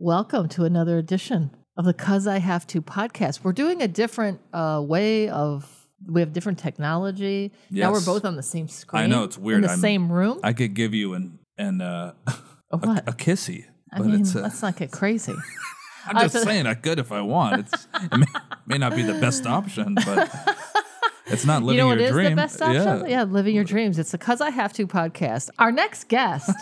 Welcome to another edition of the Cuz I Have to podcast. We're doing a different uh, way of. We have different technology. Now we're both on the same screen. I know, it's weird. In the I'm- same room. I could give you an an uh, A a, what? a kissy, I mean, it's. Uh, let's not get crazy. I'm uh, just so- saying I could if I want. It's, it may, may not be the best option, but it's not living you know what your is dream. the best option? Yeah. living your dreams. It's the Cuz I Have to podcast. Our next guest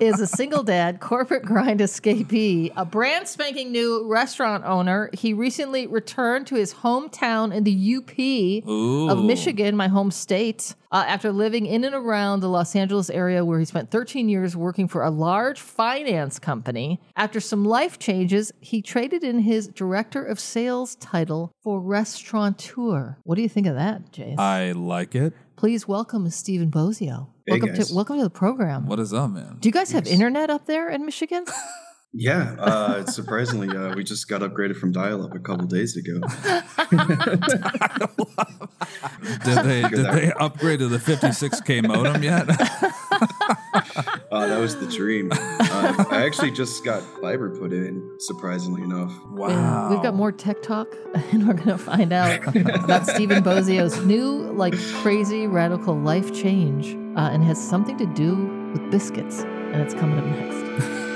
is a single dad, corporate grind escapee, a brand spanking new restaurant owner. He recently returned to his hometown in the UP of Michigan, my home state, uh, after living in and around the Los Angeles area where he spent 13 years working for a large finance company. After some life changes, he traded in his director of sales title for restaurateur. What do you think of that, Jace? I like it. Please welcome Stephen Bosio. Hey, welcome guys. to welcome to the program. What is up, man? do you guys have internet up there in Michigan? Yeah, uh, surprisingly, uh, we just got upgraded from dial-up a couple days ago. Did they did they upgrade to the 56k modem yet? Uh, that was the dream. Uh, I actually just got fiber put in, surprisingly enough. wow. And we've got more tech talk, and we're going to find out about Stephen Bosio's new, like, crazy radical life change, uh, and has something to do with biscuits. And it's coming up next.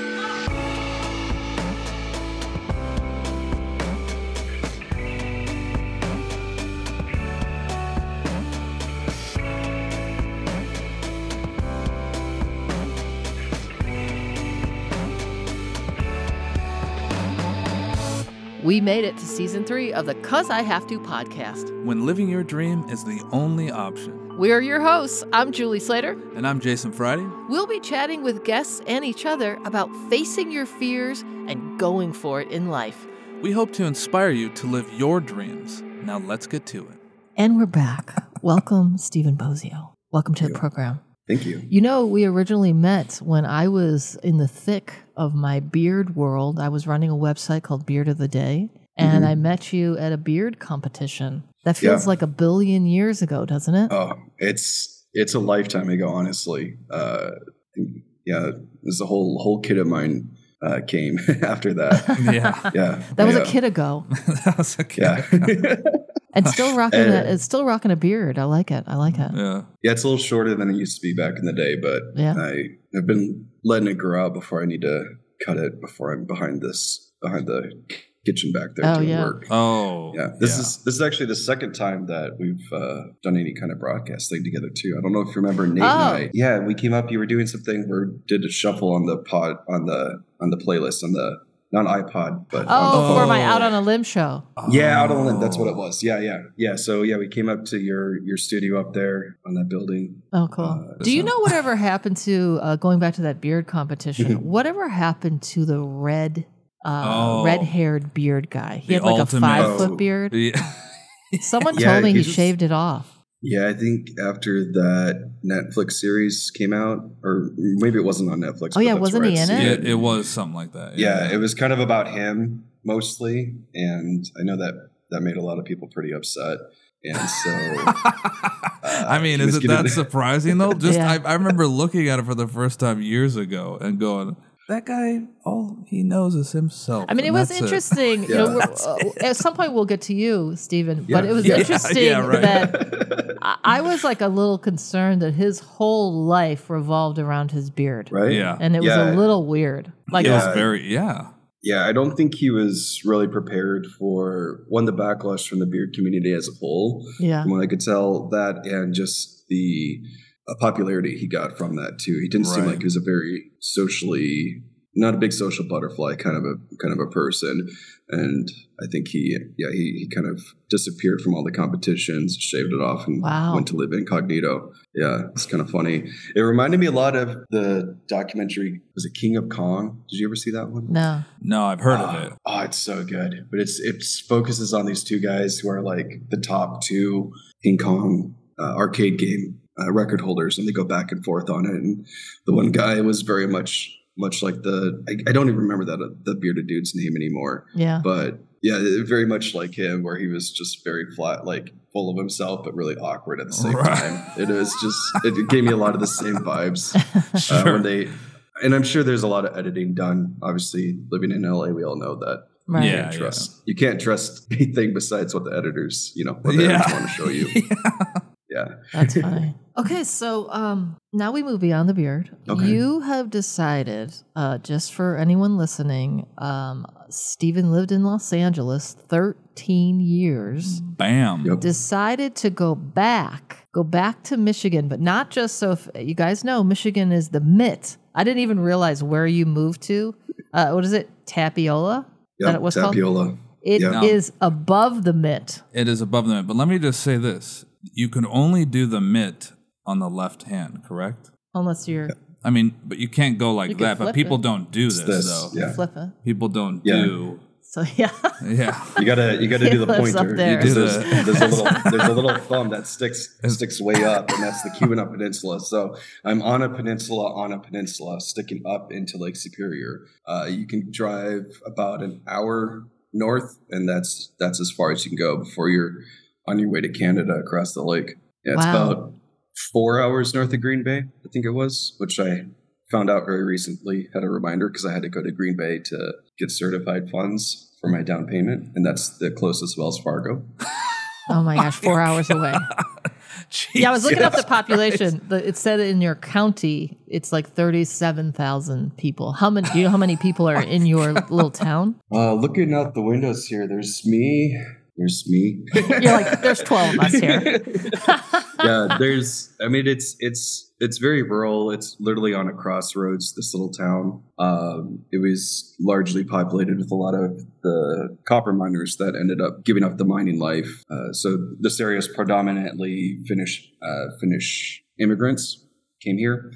We made it to season three of the Cuz I Have to podcast. When living your dream is the only option. We are your hosts. I'm Julie Slater. And I'm Jason Friday. We'll be chatting with guests and each other about facing your fears and going for it in life. We hope to inspire you to live your dreams. Now let's get to it. And we're back. Welcome, Stephen Bosio. Welcome to the program. Thank you. You know, we originally met when I was in the thick of my beard world. I was running a website called Beard of the Day, and Mhm. I met you at a beard competition. That feels Yeah. like a billion years ago, doesn't it? Oh, it's it's a lifetime ago, honestly. Uh, yeah, there's a whole whole kid of mine uh, came after that. Yeah. Yeah, that was yeah. a kid ago, that was a kid. Yeah. and still rocking a, it's still rocking a beard. I like it. I like it. Yeah. Yeah, it's a little shorter than it used to be back in the day, but Yeah. I have been letting it grow out before I need to cut it before I'm behind this behind the kitchen back there Oh, doing yeah. work. Oh. Yeah, this is this is actually the second time that we've uh, done any kind of broadcast thing together too. I don't know if you remember Nate Oh. and I. Yeah, we came up. You were doing something. We did a shuffle on the pod on the on the playlist on the not iPod, but Oh, on the for my Oh. Out on a Limb show. yeah, out on the limb. That's what it Oh. was. Yeah, yeah, yeah. So yeah, we came up to your your studio up there on that building. Oh, cool. Uh, Do you know whatever happened to uh, going back to that beard competition? Whatever happened to the red, uh, Oh. red-haired beard guy? He The had like ultimate- a Oh. five-foot beard. Yeah. Someone Yeah, told me he he just- shaved it off. Yeah, I think after that Netflix series came out, or maybe it wasn't on Netflix. Oh, yeah, wasn't he I'd in it? It, it was something like that. yeah, it was kind of about him mostly, and I know that that made a lot of people pretty upset. And so, I mean, is it that surprising though? Just Yeah. I, I remember looking at it for the first time years ago and going, "That guy, all he knows is himself." I mean, it was that's interesting. You know, Yeah. we're- uh, at some point we'll get to you, Stephen. But it was Yeah, interesting yeah, right. that I I was like a little concerned that his whole life revolved around his beard, right? Yeah. and it was a little weird. Like, It was Yeah. very yeah. Yeah, I don't think he was really prepared for one the backlash from the beard community as a whole. yeah, From what I could tell, that and just the popularity he got from that too. He didn't seem like he was a very socially not a big social butterfly kind of a kind of a person. And I think he yeah he, he kind of disappeared from all the competitions, shaved it off, and Wow. went to live incognito. Yeah, it's kind of funny. It reminded me a lot of the documentary. Was it King of Kong? Did you ever see that one? no, No, I've heard oh, of it. Oh, it's so good. But it's it focuses on these two guys who are like the top two King Kong uh, arcade game uh, record holders, and they go back and forth on it. And the one guy was very much much like the I, I don't even remember that uh, the bearded dude's name anymore, yeah. but yeah, very much like him, where he was just very flat, like full of himself, but really awkward at the same Right. time. It was just it gave me a lot of the same vibes uh, Sure. when they and I'm sure there's a lot of editing done. Obviously, living in LA, we all know that. Right. You Yeah. can't trust. You can't trust anything besides what the editors, you know, what the Yeah. editors want to show you. yeah. That's funny. Okay, so um, now we move beyond the beard. Okay. You have decided, uh, just for anyone listening, um, Stephen lived in Los Angeles 13 years. Bam. Yep. Decided to go back, go back to Michigan, but not just so. If you guys know, Michigan is the mitt. I didn't even realize where you moved to. Uh, what is it? Tapiola. Is that Yep. what's called? Tapiola. It is Yeah. above the mitt. It is above the mitt. But let me just say this: you can only do the mitt on the left hand, correct? Unless you're I mean, but you can't go like You can that. But flip people it. don't do this, this, though. yeah. flipping. People don't Yeah. do. So yeah. Yeah. You gotta you gotta do the It lives up pointer. there. You- Do there's, the- there's a little there's a little thumb that sticks sticks way up, and that's the Keweenaw Peninsula. So I'm on a peninsula on a peninsula sticking up into Lake Superior. Uh, you can drive about an hour north, and that's that's as far as you can go before you're on your way to Canada across the lake. Yeah, it's Wow. about four hours north of Green Bay, I think it was, which I found out very recently. Had a reminder because I had to go to Green Bay to get certified funds for my down payment, and that's the closest Wells Fargo. Oh my gosh, four hours away. Yeah, I was looking up the population. The, it said in your county, it's like thirty-seven thousand people. How many? Do you know how many people are in your little town? Uh, looking out the windows here, there's me. There's me. You're like, there's twelve of us here. yeah, there's. I mean, it's it's it's very rural. It's literally on a crossroads. This little town. Um, it was largely populated with a lot of the copper miners that ended up giving up the mining life. Uh, so this area is predominantly Finnish uh, Finnish immigrants came here.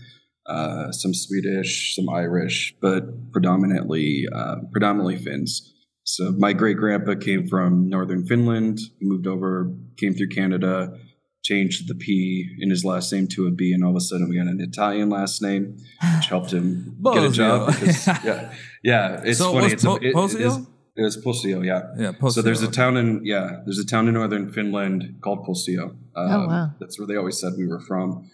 Uh, some Swedish, some Irish, but predominantly uh, predominantly Finns. So my great grandpa came from northern Finland, moved over, came through Canada, changed the P in his last name to a B, and all of a sudden we had an Italian last name, which helped him get a job. Because, yeah, yeah, it's So funny. was It's Po- it, it Posio? is, it was Posio, yeah. Yeah. So there's a town in yeah, there's a town in northern Finland called Posio. Um, Oh, wow. That's where they always said we were from.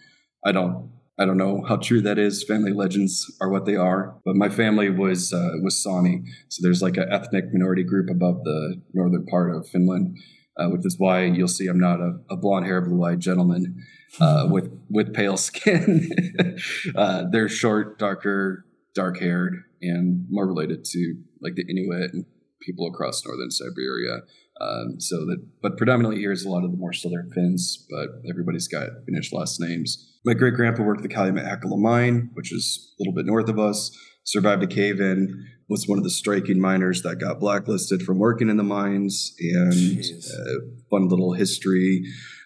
I don't I don't know how true that is. Family legends are what they are. But my family was uh, was Sami, so there's like an ethnic minority group above the northern part of Finland, uh, which is why you'll see I'm not a, a blonde hair, blue eyed gentleman uh, with with pale skin. uh, they're short, darker, dark haired, and more related to like the Inuit and people across northern Siberia. Um, so that, but predominantly here is a lot of the more southern Finns, but everybody's got Finnish last names. My great grandpa worked at the Calumet Hecla mine, which is a little bit north of us. Survived a cave in, was one of the striking miners that got blacklisted from working in the mines, and uh, fun little history.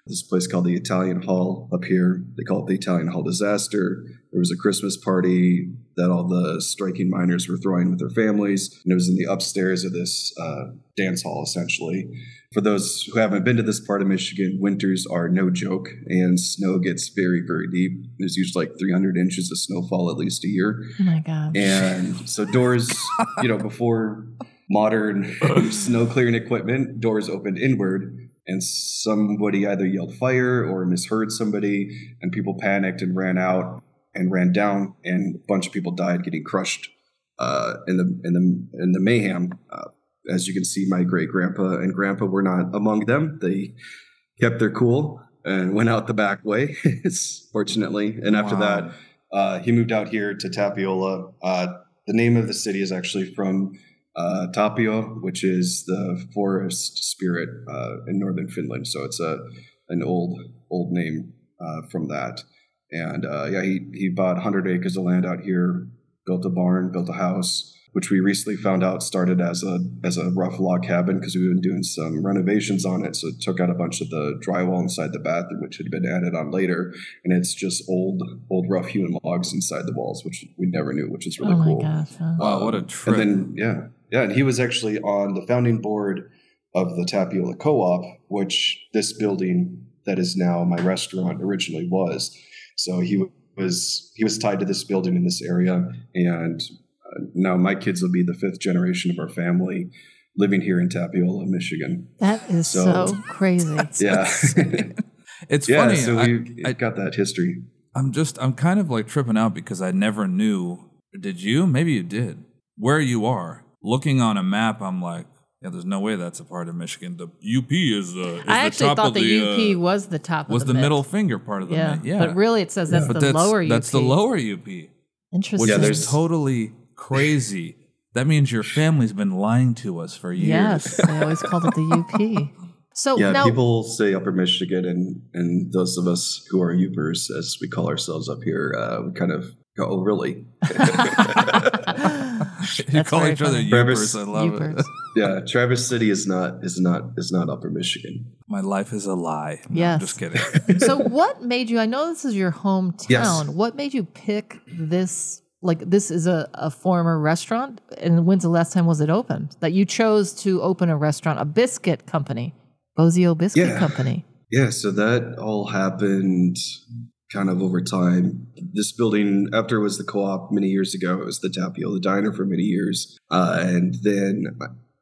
This place called the Italian Hall up here. They call it the Italian Hall disaster. There was a Christmas party that all the striking miners were throwing with their families, and it was in the upstairs of this uh, dance hall, essentially. For those who haven't been to this part of Michigan, winters are no joke, and snow gets very, very deep. There's usually like 300 inches of snowfall at least a year. Oh my god. And so doors, you know, before modern snow clearing equipment, doors opened inward and somebody either yelled fire or misheard somebody and people panicked and ran out and ran down and a bunch of people died getting crushed uh, in the in the in the mayhem. Uh, as you can see, my great grandpa and grandpa were not among them. They kept their cool and went out the back way, fortunately. And after Wow. that, uh, he moved out here to Tapiola. Uh, the name of the city is actually from uh, Tapio, which is the forest spirit uh, in northern Finland. So it's a an old old name uh, from that. And uh, yeah, he he bought 100 acres of land out here, built a barn, built a house, which we recently found out started as a as a rough log cabin because we've been doing some renovations on it. So it took out a bunch of the drywall inside the bathroom, which had been added on later, and it's just old old rough hewn logs inside the walls, which we never knew, which is really oh my cool. gosh. huh? Wow, what a trip. And then yeah, yeah, and he was actually on the founding board of the Tapiola Co-op, which this building that is now my restaurant originally was. So he was he was tied to this building in this area, and uh, now my kids will be the fifth generation of our family living here in Tapiola, Michigan. That is so, So- crazy. Yeah, it's yeah. funny. So I- we I- got that history. I'm just I'm kind of like tripping out because I never knew Did you? Maybe you did. Where you are, looking on a map, I'm like, yeah, there's no way that's a part of Michigan. The UP is, uh, is I the actually top thought of the, the, UP uh, was the top was of the, the, middle finger part of the Yeah. mid. Yeah, but really it says that's But the that's, lower UP. That's the lower UP, Interesting. which Yeah, is there's- totally crazy. That means your family's been lying to us for years. Yes, they always called it the UP. So Yeah, now, people say Upper Michigan, and and those of us who are Yoopers, as we call ourselves up here, uh, we kind of go, "Oh, really?" you call each other funny. Travis- I love it. Yeah, Traverse City is not is not is not Upper Michigan. My life is a lie. No, Yes. I'm just kidding. so what made you? I know this is your hometown. Yes. What made you pick this? Like this is a, a former restaurant, and when's the last time was it opened? That you chose to open a restaurant, a biscuit company, Bosio Biscuit Yeah. Company. Yeah, so that all happened kind of over time. This building, after it was the co-op many years ago, it was the Tapio, the Diner for many years, uh, and then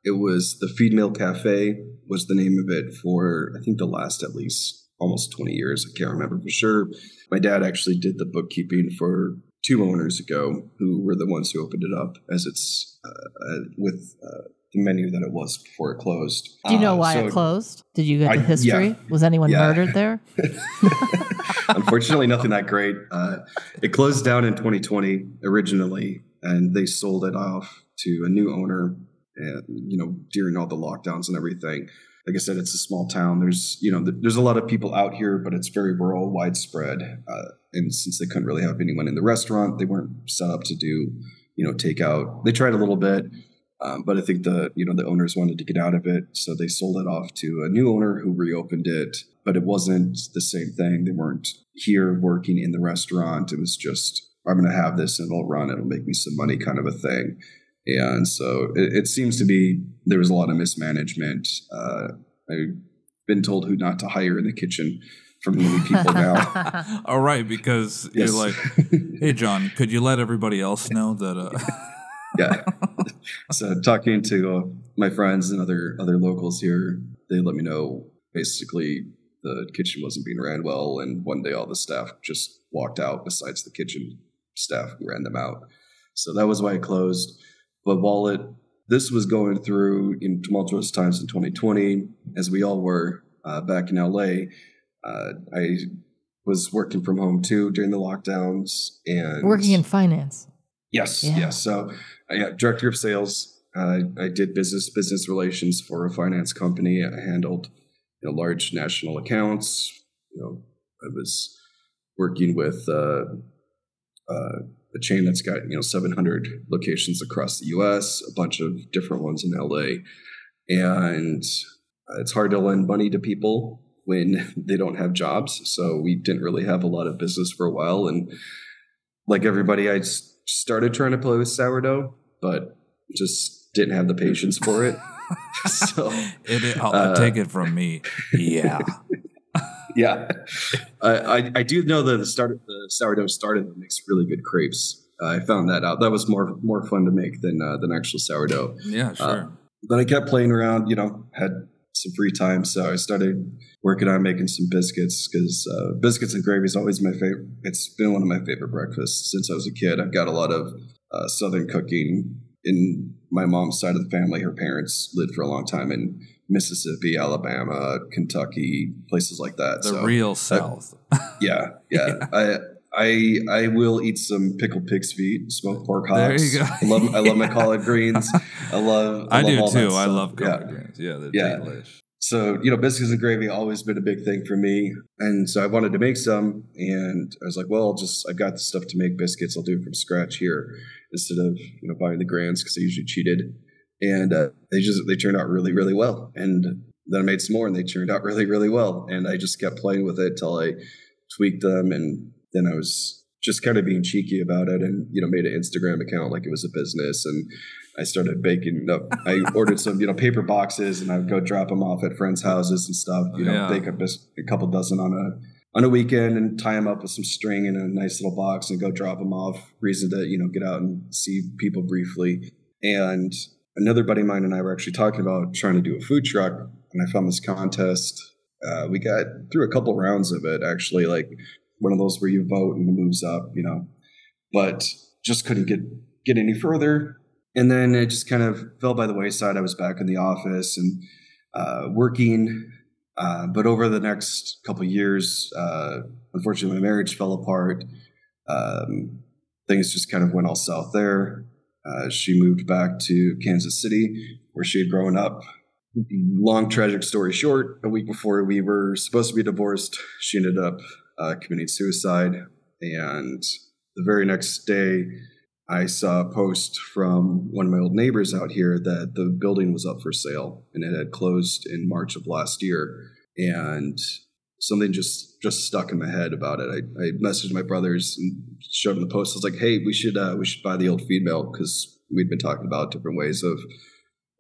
it was the Feed Mill Cafe was the name of it for I think the last at least almost twenty years. I can't remember for sure. My dad actually did the bookkeeping for two owners ago, who were the ones who opened it up as it's uh, uh, with. Uh, menu that it was before it closed. Do you know Uh, why so- it closed? Did you get I- the history? yeah. Was anyone Yeah. murdered there? Unfortunately, nothing that great. Uh, it closed down in 2020 originally, and they sold it off to a new owner. And you know, during all the lockdowns and everything, like I said, it's a small town. There's you know, there's a lot of people out here, but it's very rural, widespread. Uh, and since they couldn't really have anyone in the restaurant, they weren't set up to do you know takeout. They tried a little bit. Um, but I think the you know the owners wanted to get out of it, so they sold it off to a new owner who reopened it. But it wasn't the same thing. They weren't here working in the restaurant. It was just I'm going to have this and it'll run. It'll make me some money, kind of a thing. And so it, it seems to be there was a lot of mismanagement. Uh, I've been told who not to hire in the kitchen from many people now. All right, because Yes. you're like, hey, John, could you let everybody else know that? Uh, yeah. so talking to uh, my friends and other other locals here, they let me know basically the kitchen wasn't being ran well, and one day all the staff just walked out. Besides the kitchen staff who ran them out, so that was why it closed. But while it this was going through in tumultuous times in 2020, as we all were uh, back in LA, uh, I was working from home too during the lockdowns and Working in finance. Yes, Yeah. yes. So, Got director of sales. Uh, I did business business relations for a finance company. I handled you know, large national accounts. You know, I was working with uh, uh, a chain that's got you know 700 locations across the U.S., a bunch of different ones in L.A., and it's hard to lend money to people when they don't have jobs. So we didn't really have a lot of business for a while, and like everybody, I s- started trying to play with sourdough, but just didn't have the patience for it. so it, I'll Uh, take it from me. Yeah. yeah, I, I I do know that the start the sourdough started that makes really good crepes. Uh, I found that out. That was more more fun to make than uh, than actual sourdough. Yeah, sure. Uh, Then I kept playing around. You know, had some free time, so I started working on making some biscuits because uh, biscuits and gravy is always my favorite. It's been one of my favorite breakfasts since I was a kid. I've got a lot of uh, southern cooking in my mom's side of the family. Her parents lived for a long time in Mississippi, Alabama, Kentucky, places like that. the so real South. yeah, yeah. I I I will eat some pickled pig's feet, smoked pork There you go. I love I love my collard greens. I love I, love do too. I love Yeah. collard greens. Yeah, they're Yeah. delish. So you know, biscuits and gravy always been a big thing for me, and so I wanted to make some, and I was like, well, I'll just I've got the stuff to make biscuits. I'll do it from scratch here instead of you know buying the grands because I usually cheated, and uh, they just they turned out really really well, and then I made some more, and they turned out really really well, and I just kept playing with it till I tweaked them, and then I was just kind of being cheeky about it, and you know made an Instagram account like it was a business, and I started baking up. I ordered some, you know, paper boxes, and I would go drop them off at friends' houses and stuff. You know, Yeah. bake bis- a couple dozen on a on a weekend, and tie them up with some string in a nice little box, and go drop them off. Reason to you know get out and see people briefly. And another buddy of mine and I were actually talking about trying to do a food truck, and I found this contest. Uh, we got through a couple rounds of it, actually, like one of those where you vote and it moves up, you know. But just couldn't get get any further. And then it just kind of fell by the wayside. I was back in the office and uh, working, uh, but over the next couple years, uh, unfortunately, my marriage fell apart. Um, things just kind of went all south there. Uh, she moved back to Kansas City, where she had grown up. Long tragic story short, a week before we were supposed to be divorced, she ended up uh, committing suicide. And the very next day, I saw a post from one of my old neighbors out here that the building was up for sale and it had closed in March of last year. And something just just stuck in my head about it. I, I messaged my brothers and showed them the post. I was like, "Hey, we should uh, we should buy the old feed mill because we'd been talking about different ways of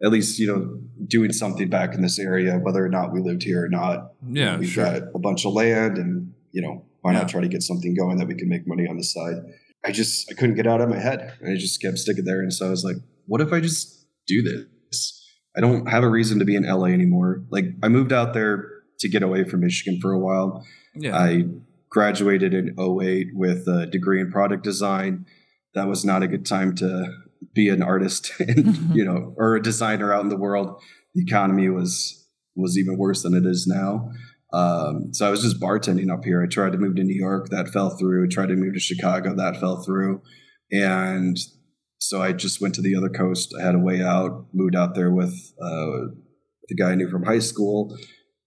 at least you know doing something back in this area, whether or not we lived here or not. Yeah, we've sure. got a bunch of land, and you know why Yeah. not try to get something going that we can make money on the side. I just I couldn't get out of my head, and I just kept sticking there. And so I was like, "What if I just do this?" I don't have a reason to be in LA anymore. Like I moved out there to get away from Michigan for a while. Yeah. I graduated in 08 with a degree in product design. That was not a good time to be an artist and you know or a designer out in the world. The economy was was even worse than it is now. Um, so I was just bartending up here. I tried to move to New York, that fell through. Tried to move to Chicago, that fell through. And so I just went to the other coast. I had a way out, moved out there with uh, the guy I knew from high school,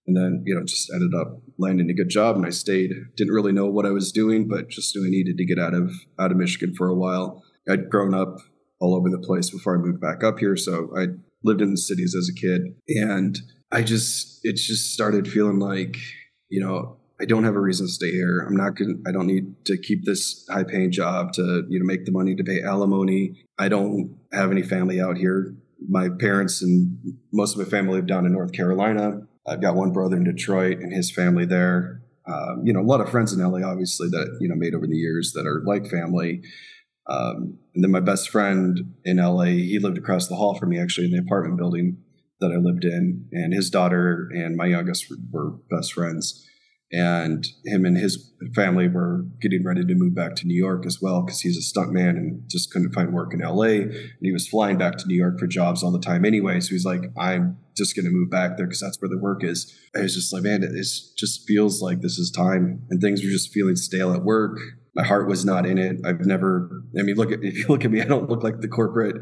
and then you know just ended up landing a good job. And I stayed. Didn't really know what I was doing, but just knew I needed to get out of out of Michigan for a while. I'd grown up all over the place before I moved back up here, so I lived in the cities as a kid, and I just it just started feeling like you know I don't have a reason to stay here. I'm not going. I don't need to keep this high paying job to you know make the money to pay alimony. I don't have any family out here. My parents and most of my family live down in North Carolina. I've got one brother in Detroit and his family there. Um, you know, a lot of friends in LA, obviously, that you know made over the years that are like family. Um, and then my best friend in LA, he lived across the hall from me, actually, in the apartment building that I lived in, and his daughter and my youngest were best friends. And him and his family were getting ready to move back to New York as well because he's a stuntman and just couldn't find work in LA. And he was flying back to New York for jobs all the time anyway. So he's like, I'm just going to move back there because that's where the work is. I was just like, man, it just feels like this is time. And things were just feeling stale at work. My heart was not in it. I've never. I mean, look at if you look at me, I don't look like the corporate,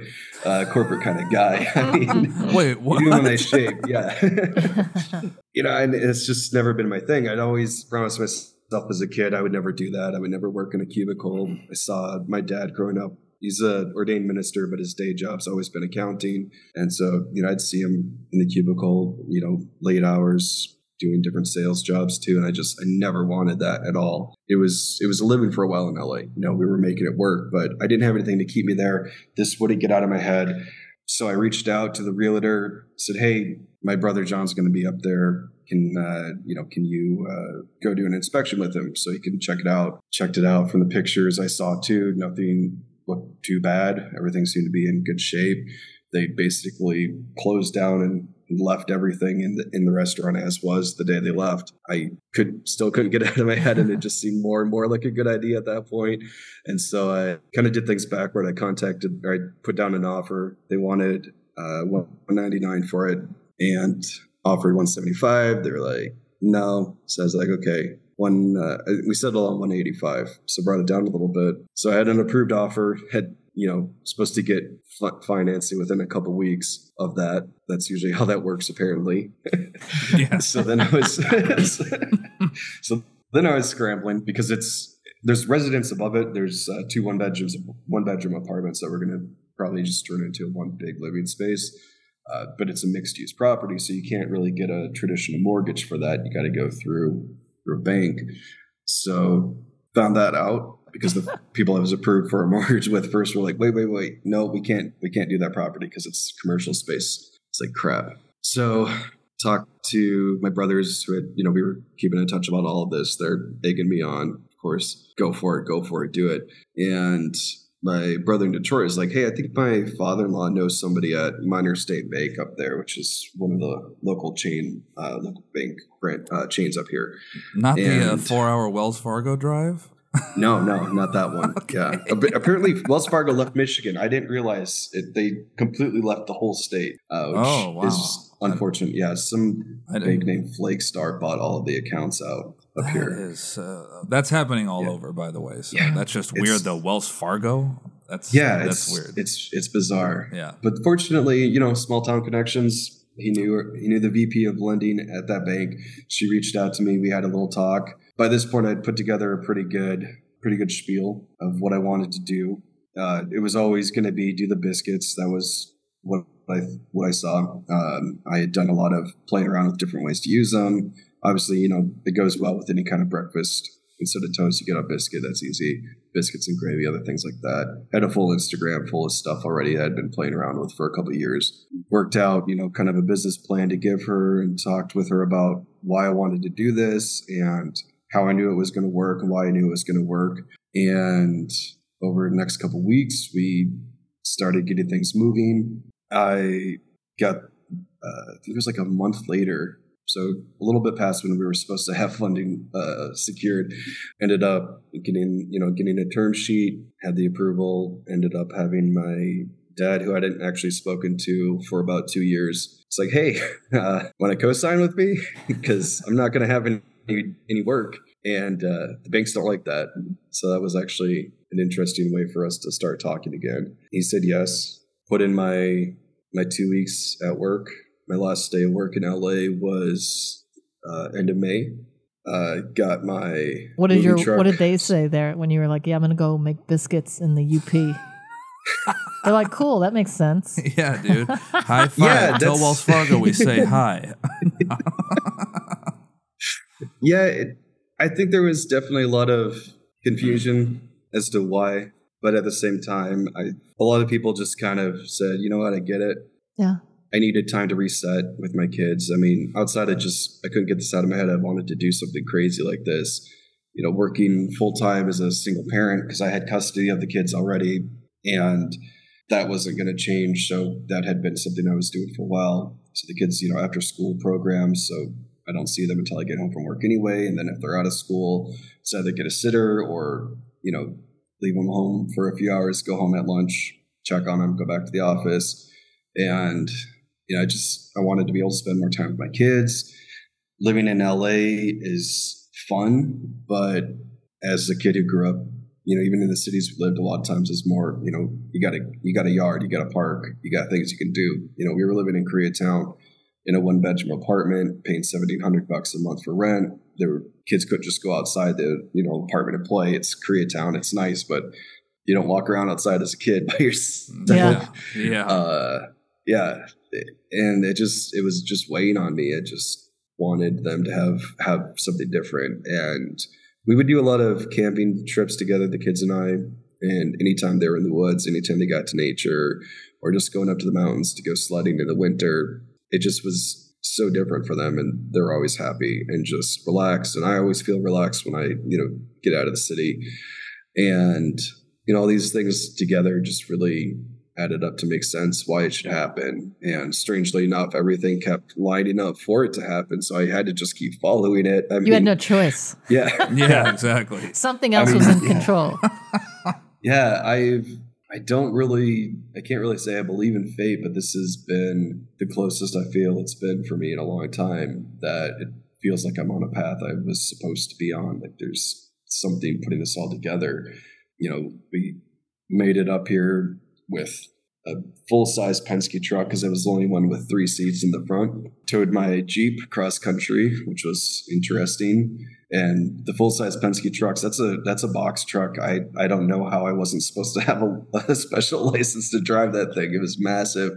uh, corporate kind of guy. I mean, Wait, what? even when I shave, yeah. you know, and it's just never been my thing. I'd always promised myself as a kid I would never do that. I would never work in a cubicle. I saw my dad growing up. He's a ordained minister, but his day job's always been accounting. And so, you know, I'd see him in the cubicle, you know, late hours, doing different sales jobs too. And I just I never wanted that at all. It was it was a living for a while in LA. You know, we were making it work, but I didn't have anything to keep me there. This wouldn't get out of my head. So I reached out to the realtor, said, "Hey, my brother John's going to be up there. Can uh, you know? Can you uh, go do an inspection with him so he can check it out?" Checked it out from the pictures I saw too. Nothing looked too bad. Everything seemed to be in good shape. They basically closed down and left everything in the in the restaurant as was the day they left. I could still couldn't get it out of my head, and it just seemed more and more like a good idea at that point. And so I kind of did things backward. I contacted, or I put down an offer. They wanted uh, one ninety nine for it, and offered one seventy five. They were like, no. So I was like, okay. One, uh, we settled on 185, so brought it down a little bit. So I had an approved offer, had you know supposed to get f- financing within a couple weeks of that. That's usually how that works, apparently. Yeah. so then I was, so then I was scrambling because it's there's residents above it. There's uh, two one bedrooms, one bedroom apartments that we're going to probably just turn into one big living space. Uh, but it's a mixed use property, so you can't really get a traditional mortgage for that. You got to go through through a bank. So found that out because the people I was approved for a mortgage with first were like, wait, wait, wait, no, we can't, we can't do that property because it's commercial space. It's like crap. So talked to my brothers who had, you know, we were keeping in touch about all of this. They're egging me on, of course, go for it, go for it, do it. And my brother in Detroit is like, hey, I think my father-in-law knows somebody at Minor State Bank up there, which is one of the local chain, uh, local bank brand, uh, chains up here. Not the uh, four-hour Wells Fargo drive. No, no, not that one. Yeah. Ap- Apparently, Wells Fargo left Michigan. I didn't realize it, they completely left the whole state, uh, which Oh, wow. is unfortunate. Yeah, some I big name Flagstar bought all of the accounts out up That here. is, uh, that's happening all Yeah. over, by the way. So Yeah. that's just It's- weird. though. Wells Fargo. That's Yeah, that's it's, weird. It's it's bizarre. yeah. But fortunately, you know, small town connections. He knew he knew the VP of lending at that bank. She reached out to me. We had a little talk. By this point, I'd put together a pretty good pretty good spiel of what I wanted to do. Uh, it was always going to be do the biscuits. That was what I what I saw. Um, I had done a lot of playing around with different ways to use them. Obviously, you know, it goes well with any kind of breakfast. Instead of toast, you get a biscuit. That's easy. Biscuits and gravy, other things like that. Had a full Instagram full of stuff already that I'd been playing around with for a couple years. Worked out, you know, kind of a business plan to give her and talked with her about why I wanted to do this and how I knew it was going to work why I knew it was going to work. And over the next couple weeks, we started getting things moving. I got, uh, I think it was like a month later, so a little bit past when we were supposed to have funding uh, secured. Ended up getting, you know, getting a term sheet, had the approval. Ended up having my dad, who I hadn't actually spoken to for about two years. It's like, hey, uh, want to co-sign with me? Because I'm not going to have any any work, and uh, the banks don't like that. So that was actually an interesting way for us to start talking again. He said yes. Put in my my two weeks at work. My last day of work in LA was uh, end of May. Uh, got my What did movie your truck. What did they say there when you were like, "Yeah, I'm gonna go make biscuits in the UP"? They're like, "Cool, that makes sense." Yeah, dude. High five. Yeah, Tell Wells Fargo we say hi. Yeah, it, I think there was definitely a lot of confusion as to why, but at the same time, I a lot of people just kind of said, you know what, I get it. Yeah. I needed time to reset with my kids. I mean, outside of just I couldn't get this out of my head. I wanted to do something crazy like this. You know, working full time as a single parent because I had custody of the kids already, and that wasn't going to change. So that had been something I was doing for a while. So the kids, you know, after school programs. So I don't see them until I get home from work anyway. And then if they're out of school, it's either get a sitter or, you know, leave them home for a few hours, go home at lunch, check on them, go back to the office. And, you know, I just, I wanted to be able to spend more time with my kids. Living in LA is fun, but as a kid who grew up, you know, even in the cities we lived, a lot of times is more, you know, you got a, you got a yard, you got a park, you got things you can do. You know, we were living in Koreatown in a one bedroom apartment, paying seventeen hundred bucks a month for rent. There were kids couldn't just go outside the you know apartment and play. It's Koreatown, it's nice, but you don't walk around outside as a kid by yourself. Yeah. Yeah. Uh, yeah, and it just it was just weighing on me. I just wanted them to have have something different, and we would do a lot of camping trips together, the kids and I. And anytime they were in the woods, anytime they got to nature, or just going up to the mountains to go sledding in the winter, it just was so different for them and they're always happy and just relaxed and i always feel relaxed when i you know get out of the city and you know all these things together just really added up to make sense why it should happen and strangely enough everything kept lining up for it to happen so i had to just keep following it i mean You had no choice. yeah yeah, exactly. Something else mean, was in yeah. control. yeah i've i don't really i can't really say i believe in fate but this has been the closest i feel it's been for me in a long time that it feels like i'm on a path i was supposed to be on. Like there's something putting this all together. You know we made it up here with a full-size penske truck because I was the only one with three seats in the front towed my jeep cross country which was interesting and the full size Penske trucks that's a that's a box truck I I don't know how I wasn't supposed to have a, a special license to drive that thing it was massive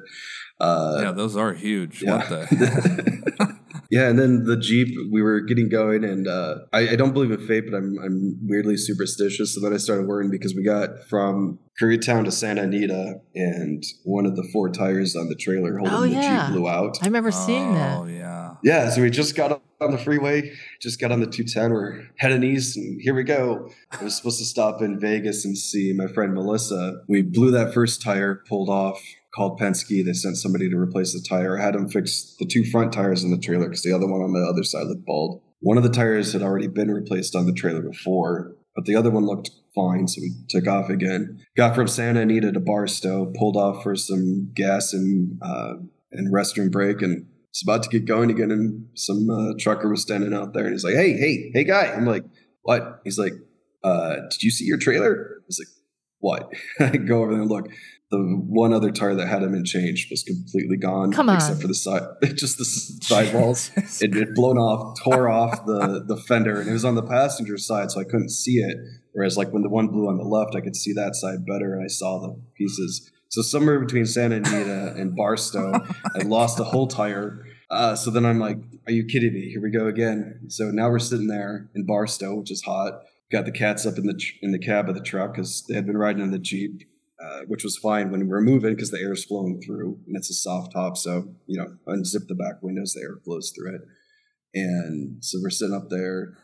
uh yeah, those are huge. yeah. What the? yeah and then the Jeep we were getting going and uh I, I don't believe in fate but I'm I'm weirdly superstitious so then I started worrying because we got from Koreatown to Santa Anita and one of the four tires on the trailer holding Oh, the yeah. Jeep blew out I remember seeing Oh that. Oh, yeah. yeah, so we just got on the freeway, just got on the 210. We're heading east, and here we go. I was supposed to stop in Vegas and see my friend Melissa. We blew that first tire, pulled off, called Penske. They sent somebody to replace the tire. I had them fix the two front tires in the trailer because the other one on the other side looked bald. One of the tires had already been replaced on the trailer before. but the other one looked fine, so we took off again. Got from Santa Anita to Barstow, pulled off for some gas and uh, and restroom break, and it's about to get going again. And some uh, trucker was standing out there, and he's like, "Hey, hey, hey, guy!" I'm like, "What?" He's like, uh, "Did you see your trailer?" I was like, "What?" I go over there and look. The one other tire that hadn't been changed was completely gone, Come on. except for the side, just the sidewalls it had blown off, tore off the the fender, and it was on the passenger side, so I couldn't see it. Whereas, like when the one blew on the left, I could see that side better, and I saw the pieces. So somewhere between Santa Anita and Barstow, I lost a whole tire. Uh, so then I'm like, "Are you kidding me? Here we go again." So now we're sitting there in Barstow, which is hot. Got the cats up in the in the cab of the truck because they had been riding in the jeep, uh, which was fine when we were moving because the air is flowing through and it's a soft top. So you know, unzip the back windows, the air flows through it. And so we're sitting up there.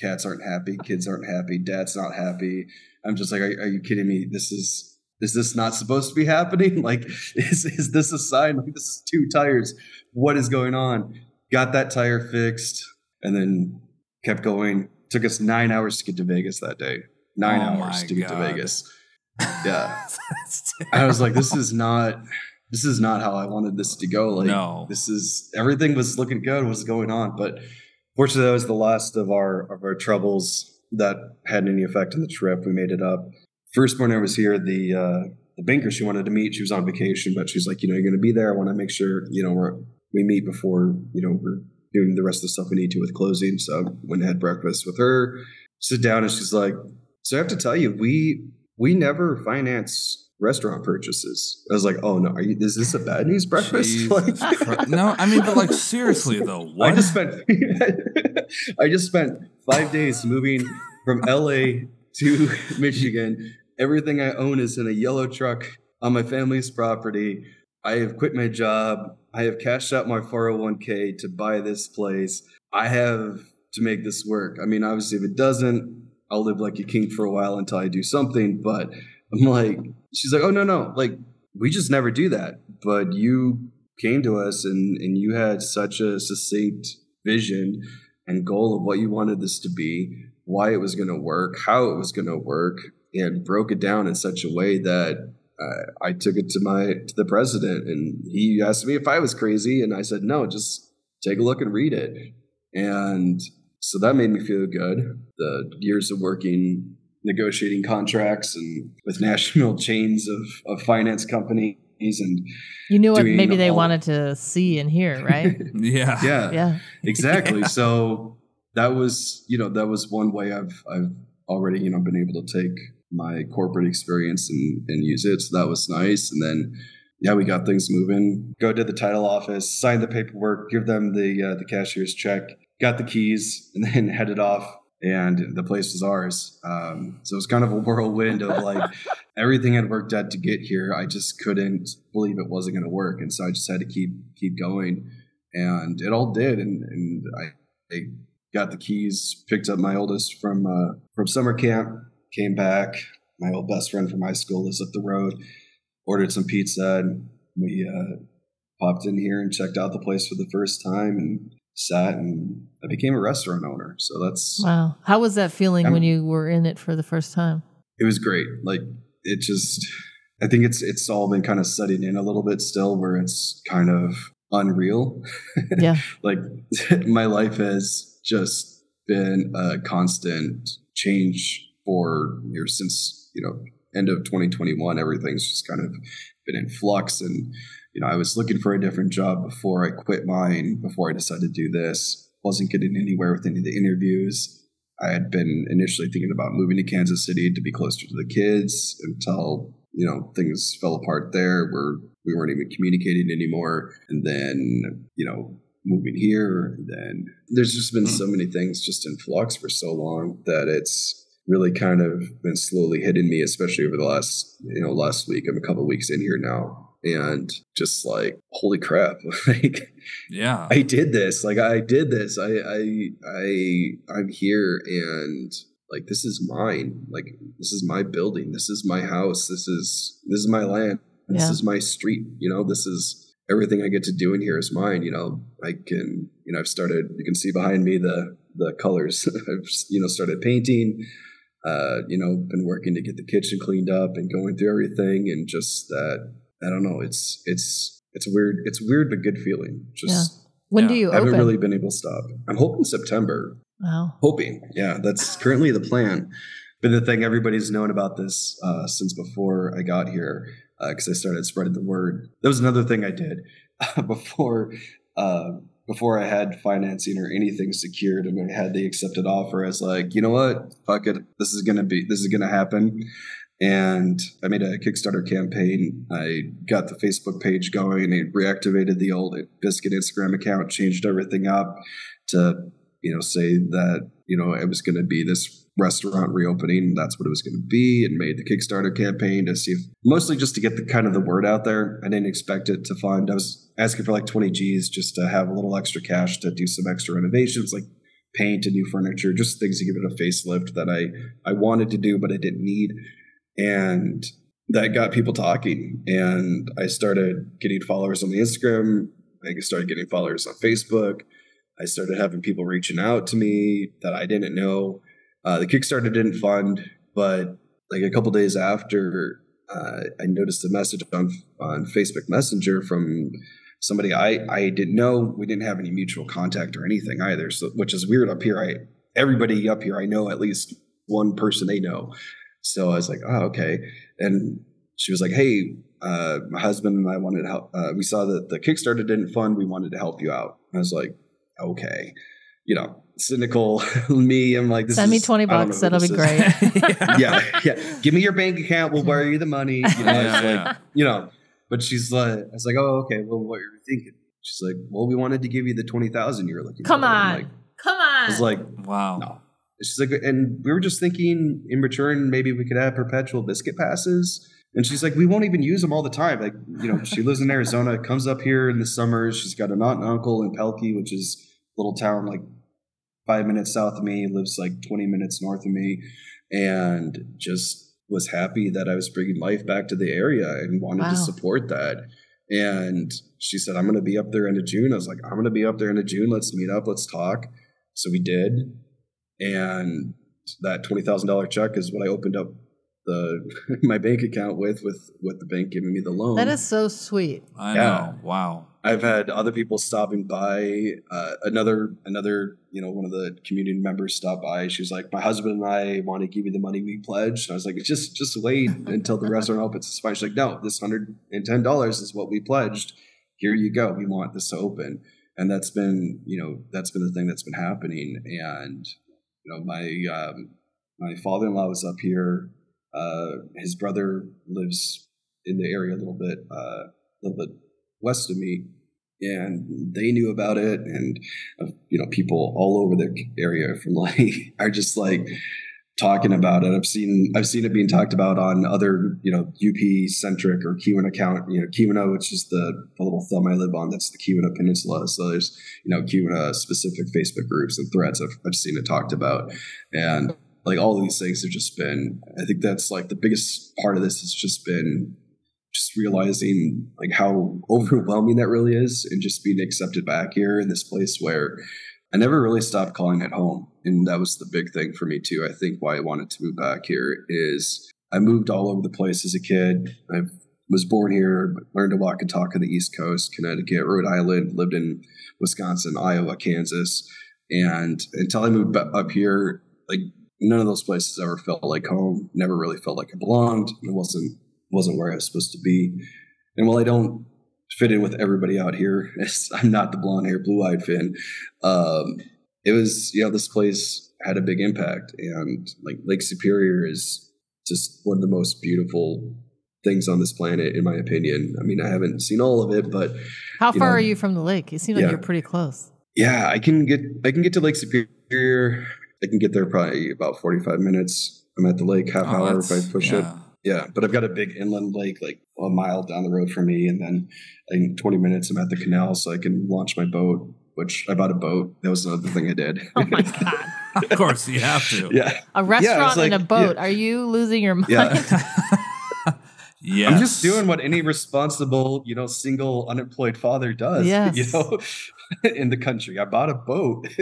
Cats aren't happy. Kids aren't happy. Dad's not happy. I'm just like, are, are you kidding me? This is is this not supposed to be happening? Like, is is this a sign? Like, this is two tires. What is going on? Got that tire fixed, and then kept going. Took us nine hours to get to Vegas that day. Nine Oh hours to get to Vegas. Yeah, I was like, this is not. This is not how I wanted this to go. Like, No. this is everything was looking good. Was going on, but fortunately, that was the last of our of our troubles that had any effect on the trip. We made it up. First morning I was here, the uh, the banker she wanted to meet. She was on vacation, but she's like, you know, you're going to be there. I want to make sure you know we're, we meet before you know we're doing the rest of the stuff we need to with closing. So I went and had breakfast with her. Sit down, and she's like, so I have to tell you, we we never finance restaurant purchases. I was like, oh no, are you, is this a bad news breakfast? Like- no, I mean, but like seriously though, what? I just spent I just spent five days moving from LA to Michigan. Everything I own is in a yellow truck on my family's property. I have quit my job. I have cashed out my 401k to buy this place. I have to make this work. I mean, obviously, if it doesn't, I'll live like a king for a while until I do something. But I'm like, she's like, oh, no, no. Like, we just never do that. But you came to us and, and you had such a succinct vision and goal of what you wanted this to be, why it was going to work, how it was going to work, and broke it down in such a way that uh, I took it to my to the president, and he asked me if I was crazy, and I said no, just take a look and read it, and so that made me feel good. The years of working, negotiating contracts, and with national chains of of finance companies, and You knew what maybe they all- wanted to see and hear, right? yeah. yeah, yeah. exactly so that was you know that was one way i've i've already you know been able to take my corporate experience and and use it. So that was nice. And then yeah we got things moving. Go to the title office sign the paperwork give them the uh, the cashier's check got the keys and then headed off. And the place was ours. Um, so it was kind of a whirlwind of like everything had worked out to get here. I just couldn't believe it wasn't going to work. And so i just had to keep keep going. And it all did. And and I, I got the keys picked up my oldest from uh, from summer camp came back my old best friend from high school lives up the road ordered some pizza and we uh, popped in here and checked out the place for the first time and sat and I became a restaurant owner so that's Wow. How was that feeling I'm- when you were in it for the first time? it was great. Like it just, I think it's it's all been kind of setting in a little bit still, where it's kind of unreal. Yeah. like my life has just been a constant change for years since you know end of 2021. Everything's just kind of been in flux, and you know I was looking for a different job before I quit mine. Before I decided to do this, wasn't getting anywhere with any of the interviews. I had been initially thinking about moving to Kansas City to be closer to the kids until you know things fell apart there where we weren't even communicating anymore and then you know moving here and then there's just been hmm. so many things just in flux for so long that it's really kind of been slowly hitting me especially over the last you know last week i'm a couple weeks in here now and just like holy crap like Yeah. I did this. Like I did this. I I I I'm here and like this is mine. Like this is my building. This is my house. This is this is my land. This Yeah. is my street. You know, this is everything I get to do in here is mine. You know, I can you know I've started. You can see behind me the the colors. I've you know started painting. Uh, you know, been working to get the kitchen cleaned up and going through everything, and just that I don't know. It's it's it's weird. It's weird but good feeling. Just When Yeah. do you I haven't open? really been able to stop. I'm hoping September. wow. Hoping, yeah, that's currently the plan. But the thing everybody's known about this uh, since before I got here, because I started spreading the word. That was another thing I did before. Uh, before I had financing or anything secured, and I had the accepted offer, I was like, you know what, fuck it, this is gonna be, this is gonna happen. And I made a Kickstarter campaign. I got the Facebook page going. I reactivated the old Biscuit Instagram account, changed everything up to, you know, say that, you know, it was to be this restaurant reopening. That's what it was going to be, and made the Kickstarter campaign to see if, mostly just to get the kind of the word out there. I didn't expect it to fund. I was asking for like 20 G's just to have a little extra cash to do some extra renovations, like paint and new furniture, just things to give it a facelift that I, I wanted to do, but I didn't need and that got people talking and i started getting followers on the instagram i started getting followers on facebook i started having people reaching out to me that i didn't know uh, the kickstarter didn't fund but like a couple days after uh, i noticed a message on, on facebook messenger from somebody I, I didn't know we didn't have any mutual contact or anything either so which is weird up here i everybody up here i know at least one person they know so I was like, oh, okay. And she was like, hey, uh, my husband and I wanted to help. Uh, we saw that the Kickstarter didn't fund. We wanted to help you out. I was like, okay. You know, cynical me. I'm like, this Send me is- 20 bucks. That'll be is. great. yeah, yeah. Give me your bank account. We'll wire you the money. You know, Yeah, like, yeah. you know. But she's like, I was like, oh, okay. Well, what are you thinking? She's like, well, we wanted to give you the twenty thousand you were looking Come for. I'm on. like, Come I on. was like, Wow. no. She's like, and we were just thinking in return, maybe we could have perpetual biscuit passes. And she's like, we won't even use them all the time. Like, you know, she lives in Arizona, comes up here in the summers. She's got an aunt and uncle in Pelkie, which is a little town like five minutes south of me, lives like 20 minutes north of me, and just was happy that I was bringing life back to the area and wanted Wow. to support that. And she said, I'm going to be up there end of June. I was like, I'm going to be up there end of June. Let's meet up. Let's talk. So we did. And that $20,000 check is what I opened up the my bank account with, with, with the bank giving me the loan. that is so sweet. I Yeah. know. Wow. I've had other people stopping by. Uh, another, another, you know, one of the community members stopped by. She was like, "My husband and I want to give you the money we pledged." And I was like, "Just, just wait until the restaurant opens." It's fine. She's like, "No, this hundred and ten dollars is what we pledged. Here you go. We want this to open." And that's been, you know, that's been the thing that's been happening. And you know, my um, my father in law was up here. Uh, his brother lives in the area a little bit, uh, a little bit west of me, and they knew about it, and uh, you know, people all over the area from like are just like talking about it. I've seen I've seen it being talked about on other you know UP centric or Keweenaw account. You know, Keweenaw, which is the, the little thumb I live on. That's the Keweenaw Peninsula. So there's you know Keweenaw specific Facebook groups and threads. I've I've seen it talked about, and like all these things have just been. I think that's like the biggest part of this has just been just realizing like how overwhelming that really is and just being accepted back here in this place where I never really stopped calling it home. And that was the big thing for me too. I think why I wanted to move back here is I moved all over the place as a kid. I was born here, learned to walk and talk on the East Coast, Connecticut, Rhode Island, lived in Wisconsin, Iowa, Kansas. And until I moved up here, like none of those places ever felt like home, never really felt like I belonged. It wasn't wasn't where I was supposed to be. And while I don't fit in with everybody out here, I'm not the blonde hair, blue eyed Finn, um, it was, you know, this place had a big impact. And like Lake Superior is just one of the most beautiful things on this planet, in my opinion. I mean, I haven't seen all of it, but How far know, are you from the lake? You seem like yeah. you're pretty close. yeah, I can get I can get to Lake Superior. I can get there probably about 45 minutes. I'm at the lake half Oh, hour if I push it. Yeah. Yeah, but I've got a big inland lake like a mile down the road from me, and then in 20 minutes I'm at the canal, so I can launch my boat. Which I bought a boat. That was another thing I did. Oh my god. Of course, you have to. yeah, A restaurant like- and a boat. yeah. Are you losing your mind? yeah. Yes. I'm just doing what any responsible, you know, single unemployed father does. Yes. You know, in the country. I bought a boat.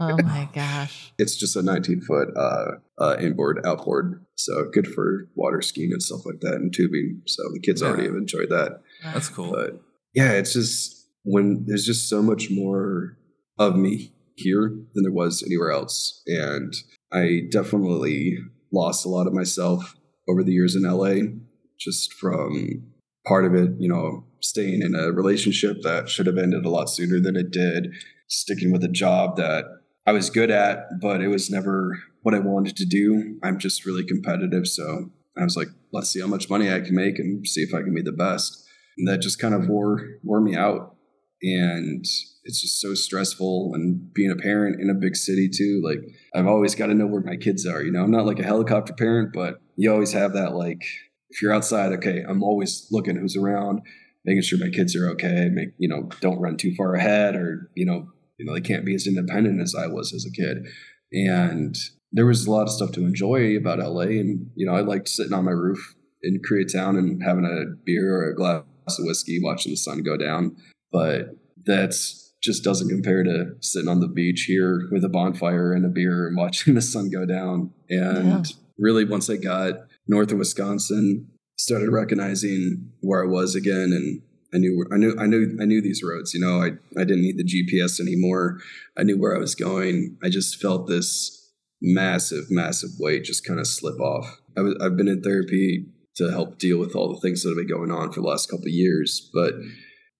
Oh my gosh. it's just a 19 foot uh, uh, inboard, outboard. So good for water skiing and stuff like that and tubing. So the kids already have enjoyed that. That's cool. But yeah, it's just when there's just so much more of me here than there was anywhere else. And I definitely lost a lot of myself over the years in LA, just from part of it, you know, staying in a relationship that should have ended a lot sooner than it did, sticking with a job that I was good at, but it was never what I wanted to do. I'm just really competitive. So I was like, let's see how much money I can make and see if I can be the best. And that just kind of wore wore me out. And it's just so stressful and being a parent in a big city too. Like I've always got to know where my kids are. You know, I'm not like a helicopter parent, but you always have that like if you're outside, okay, I'm always looking who's around, making sure my kids are okay, make you know, don't run too far ahead or, you know, you know, they can't be as independent as I was as a kid. And there was a lot of stuff to enjoy about LA. And, you know, I liked sitting on my roof in Koreatown and having a beer or a glass of whiskey, watching the sun go down. But that's just doesn't compare to sitting on the beach here with a bonfire and a beer and watching the sun go down. And Yeah. really, once I got north of Wisconsin, started recognizing where I was again and I knew I knew I knew I knew these roads. You know, I I didn't need the GPS anymore. I knew where I was going. I just felt this massive, massive weight just kind of slip off. I was, I've been in therapy to help deal with all the things that have been going on for the last couple of years, but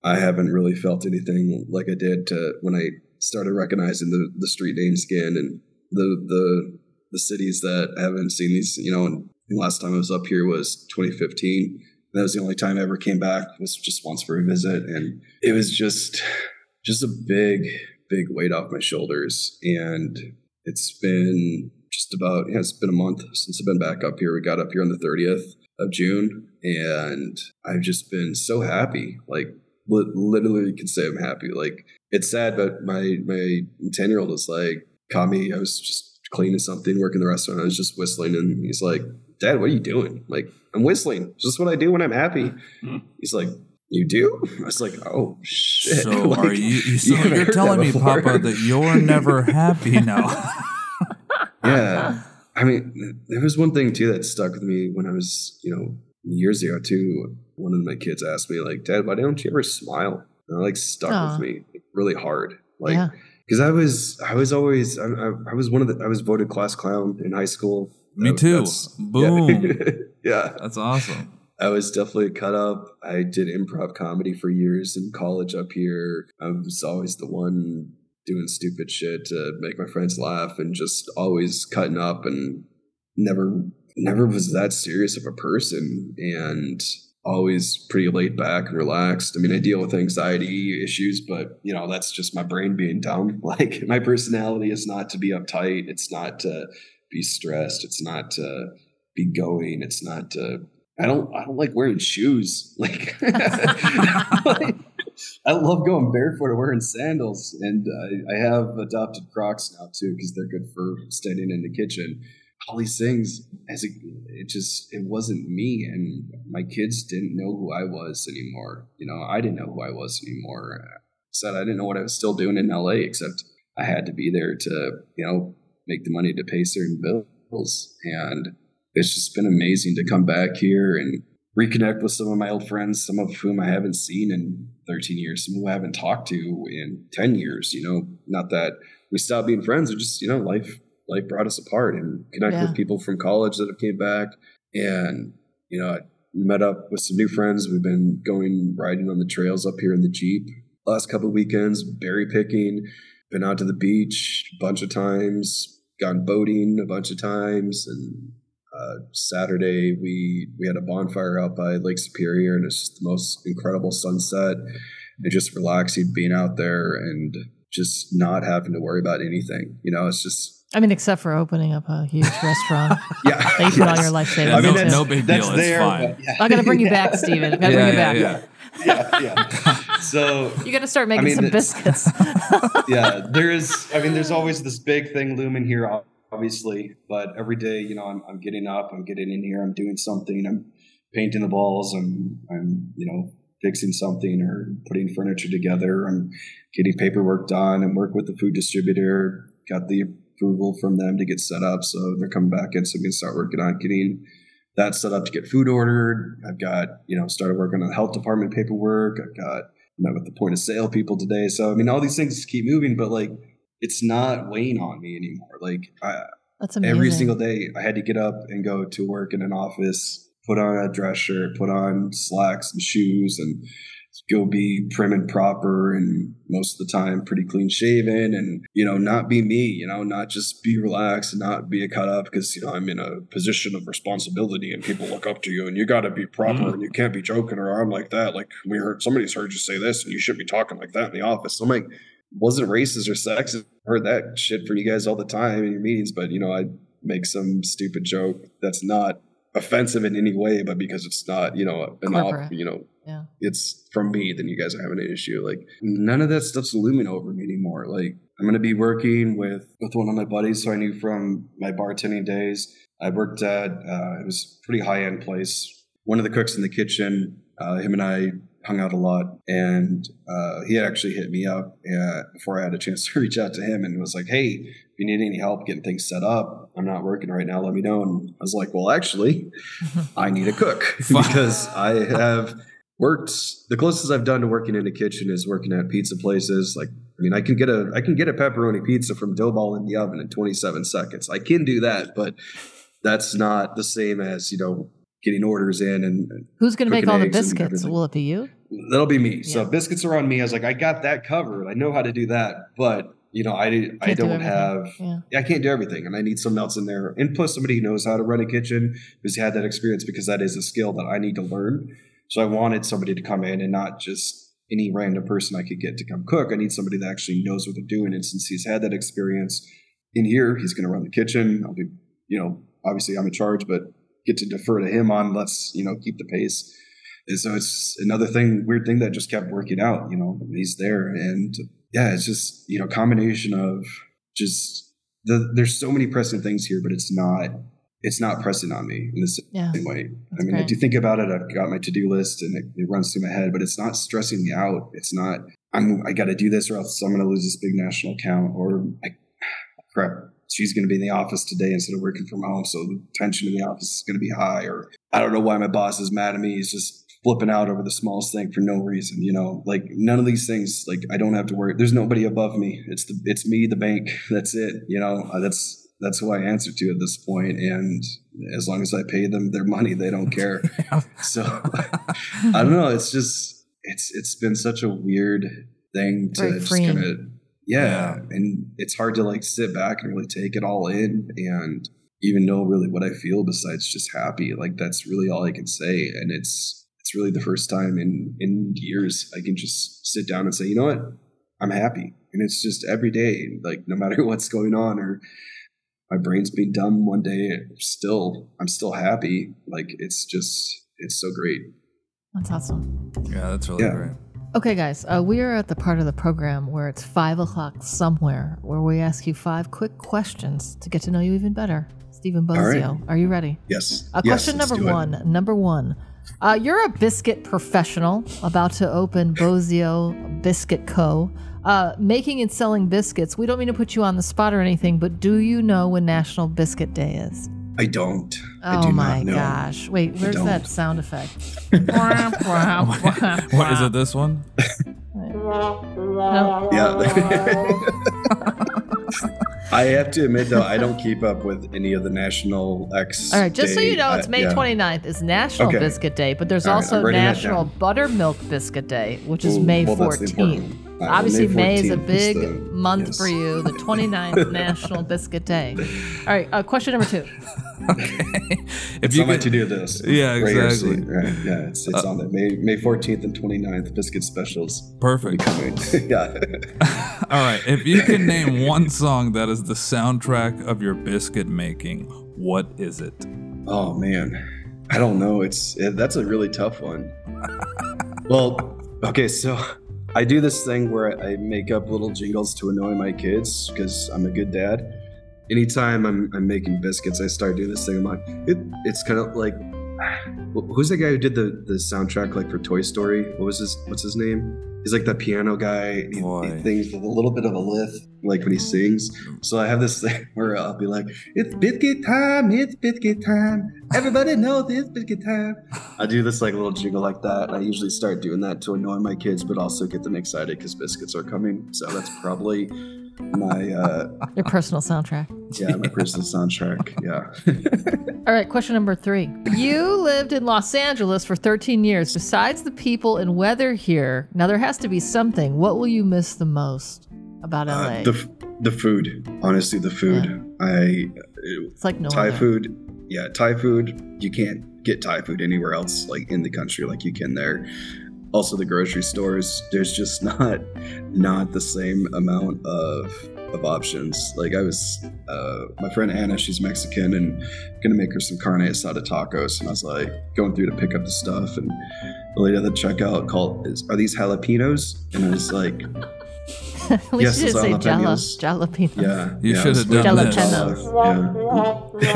I haven't really felt anything like I did to when I started recognizing the the street names again and the the the cities that I haven't seen these. You know, and last time I was up here was 2015. That was the only time I ever came back. It was just once for a visit, and it was just just a big, big weight off my shoulders. And it's been just about yeah, it's been a month since I've been back up here. We got up here on the 30th of June, and I've just been so happy. Like li- literally, can say I'm happy. Like it's sad, but my my 10 year old is like caught me. I was just cleaning something, working the restaurant. I was just whistling, and he's like, "Dad, what are you doing?" Like, I'm whistling. It's just what I do when I'm happy. Hmm. He's like, "You do?" I was like, "Oh shit!" So Like, are you? you so haven't you're telling me, before. Papa, that you're never happy now? yeah. I mean, there was one thing too that stuck with me when I was, you know, years ago too. One of my kids asked me, like, Dad, why don't you ever smile? And it, like stuck Aw. with me really hard. Like, yeah. because I was, I was always, I, I, I was one of the, I was voted class clown in high school. Me That- too. that's- Boom. Yeah. yeah. That's awesome. I was definitely cut up. I did improv comedy for years in college up here. I was always the one doing stupid shit to make my friends laugh and just always cutting up and never never was that serious of a person and always pretty laid back and relaxed. I mean, I deal with anxiety issues, but you know, that's just my brain being dumb. Like my personality is not to be uptight. It's not to be stressed. It's not to be going. It's not to I don't I don't like wearing shoes. Like, I love going barefoot or wearing sandals, and I, have adopted Crocs now too because they're good for standing in the kitchen. All these things, as a, it just it wasn't me, and my kids didn't know who I was anymore. You know, I didn't know who I was anymore. I said I didn't know what I was still doing in LA, except I had to be there to you know make the money to pay certain bills, and it's just been amazing to come back here and reconnect with some of my old friends, some of whom I haven't seen in 13 years, some who I haven't talked to in 10 years. You know, not that we stopped being friends, or just you know, life life brought us apart, and connect Yeah. with people from college that have came back, and you know, I met up with some new friends. We've been going riding on the trails up here in the Jeep last couple of weekends, berry picking, been out to the beach a bunch of times, gone boating a bunch of times, and uh, Saturday we we had a bonfire out by Lake Superior, and it's just the most incredible sunset. And just relaxing, being out there, and just not having to worry about anything. You know, it's just I mean, except for opening up a huge restaurant yeah. that you put all your life savings Yeah, I mean, no- into. that's, no big that's deal, it's there, fine. but yeah. I gotta bring you back, Stephen. I gotta bring you back. yeah. yeah, yeah. So You gotta start making mean, some biscuits. yeah, there is. I mean, there's always this big thing looming here, obviously. But every day, you know, I'm, I'm getting up, I'm getting in here, I'm doing something, I'm painting the balls, I'm I'm you know fixing something or putting furniture together. I'm getting paperwork done and work with the food distributor. Got the approval from them to get set up, so they're coming back in. So I'm gonna start working on getting that set up to get food ordered. I've got you know started working on the health department paperwork. I've got met with the point of sale people today. So I mean, all these things keep moving, but like it's not weighing on me anymore. Like I, That's amazing. every single day, I had to get up and go to work in an office, put on a dress shirt, put on slacks and shoes, and go be prim and proper and most of the time pretty clean shaven and you know not be me you know not just be relaxed and not be a cut up because you know i'm in a position of responsibility and people look up to you and you got to be proper Mhm. and you can't be joking around like that like we heard somebody's heard you say this and you shouldn't be talking like that in the office i'm like wasn't racist or sexist I heard that shit from you guys all the time in your meetings but you know i make some stupid joke that's not offensive in any way but because it's not you know an Corporate. you know Yeah. it's from me, then you guys are having an issue. Like none of that stuff's looming over me anymore. Like I'm gonna be working with with one of my buddies who I knew from my bartending days. I worked at uh, it was pretty high end place. One of the cooks in the kitchen, uh, him and I hung out a lot, and uh, he actually hit me up uh, before I had a chance to reach out to him and was like, "Hey, if you need any help getting things set up, I'm not working right now. Let me know." And I was like, "Well, actually, I need a cook because I have worked the closest I've done to working in a kitchen is working at pizza places. Like, I mean, I can get a I can get a pepperoni pizza from dough ball in the oven in 27 seconds. I can do that, but that's not the same as you know getting orders in and Who's going to make all the biscuits? Will it be you? that'll be me. So biscuits are on me. I was like, I got that covered. I know how to do that, but you know, I I Can't do don't everything. have Yeah. I can't do everything, and I need someone else in there. And plus, somebody who knows how to run a kitchen who's had that experience because that is a skill that I need to learn. So I wanted somebody to come in and not just any random person I could get to come cook. I need somebody that actually knows what they're doing. And since he's had that experience in here, he's going to run the kitchen. I'll be, you know, obviously I'm in charge, but get to defer to him on let's, you know, keep the pace. And so it's another thing, weird thing that just kept working out. You know, he's there, and yeah, it's just you know, combination of just the, there's so many pressing things here, but it's not it's not pressing on me in the Yeah. same way. That's I mean, I great. do think about it. I've got my to do list, and it, it runs through my head, but it's not stressing me out. It's not I'm I got to do this, or else I'm going to lose this big national account, or I, crap. She's going to be in the office today instead of working from home, so the tension in the office is going to be high. Or I don't know why my boss is mad at me. He's just flipping out over the smallest thing for no reason. You know, like none of these things. Like I don't have to worry. There's nobody above me. It's the it's me, the bank. That's it. You know, uh, that's that's who I answer to at this point. And as long as I pay them their money, they don't care. so I don't know. It's just it's it's been such a weird thing to Very just kind of yeah, Yeah. and it's hard to like sit back and really take it all in and even know really what I feel besides just happy. Like that's really all I can say, and it's it's really the first time in in years I can just sit down and say, you know what, I'm happy, and it's just every day, like no matter what's going on or my brain's being dumb one day, I'm still I'm still happy. Like it's just it's so great. That's awesome. Yeah, that's really Yeah. great. Okay, guys, uh, we are at the part of the program where it's five o'clock somewhere, where we ask you five quick questions to get to know you even better. Stephen All right. Bosio, are you ready? Yes. Uh, Yes, question let's number do it. one. Number one. Uh, you're a biscuit professional about to open Bosio Biscuit Co. Uh, making and selling biscuits. We don't mean to put you on the spot or anything, but do you know when National Biscuit Day is? I don't. I Oh do my not know. gosh. Wait, where's that sound effect? What is it? This one? No. Yeah. I have to admit though, I don't keep up with any of the national X. All right, just so you know, it's uh, May yeah. 29th is National Okay. Biscuit Day, but there's All right, also I'm writing that National. Buttermilk Biscuit Day, which is Ooh, May well, that's 14th. Important one. All right, well, Obviously, May is a big the- month yes. for you, the 29th National Biscuit Day. All right, uh, question number two. Okay. If It's you on my could, to-do this. Yeah, Right here, exactly. see, right, yeah, it's, it's Uh, on there. May May 14th and 29th biscuit specials. perfect. coming. yeah. All right. If you can name one song that is the soundtrack of your biscuit making, what is it? Oh man, I don't know. It's it, that's a really tough one. well, okay, so I do this thing where I make up little jingles to annoy my kids because I'm a good dad. Anytime I'm, I'm making biscuits, I start doing this thing. I'm like, it, it's kind of like who's the guy who did the the soundtrack like for Toy Story? What was his what's his name? He's like the piano guy. He, he sings with a little bit of a lift, like when he sings. So I have this thing where I'll be like, "It's biscuit time! It's biscuit time! Everybody knows it's biscuit time!" I do this like little jingle like that. And I usually start doing that to annoy my kids, but also get them excited because biscuits are coming. So that's probably my uh, Your personal soundtrack. yeah my personal soundtrack. Yeah. All right, question number three. You lived in Los Angeles for 13 years. Besides the people and weather here, now there has to be something. What will you miss the most about LA? Uh, the the food, honestly, the food. I it's like no Thai other. food, yeah, Thai food. You can't get Thai food anywhere else, like in the country, like you can there. Also, the grocery stores. There's just not not the same amount of of options. Like I was, uh, my friend Anna, she's Mexican, and gonna make her some carne asada tacos, and I was like going through to pick up the stuff, and the lady at the checkout called, is, "Are these jalapenos?" And I was like, At least Yes, you it's didn't say jala, jalapenos. jalapenos. Yeah, You yeah, should have done way this. Yeah.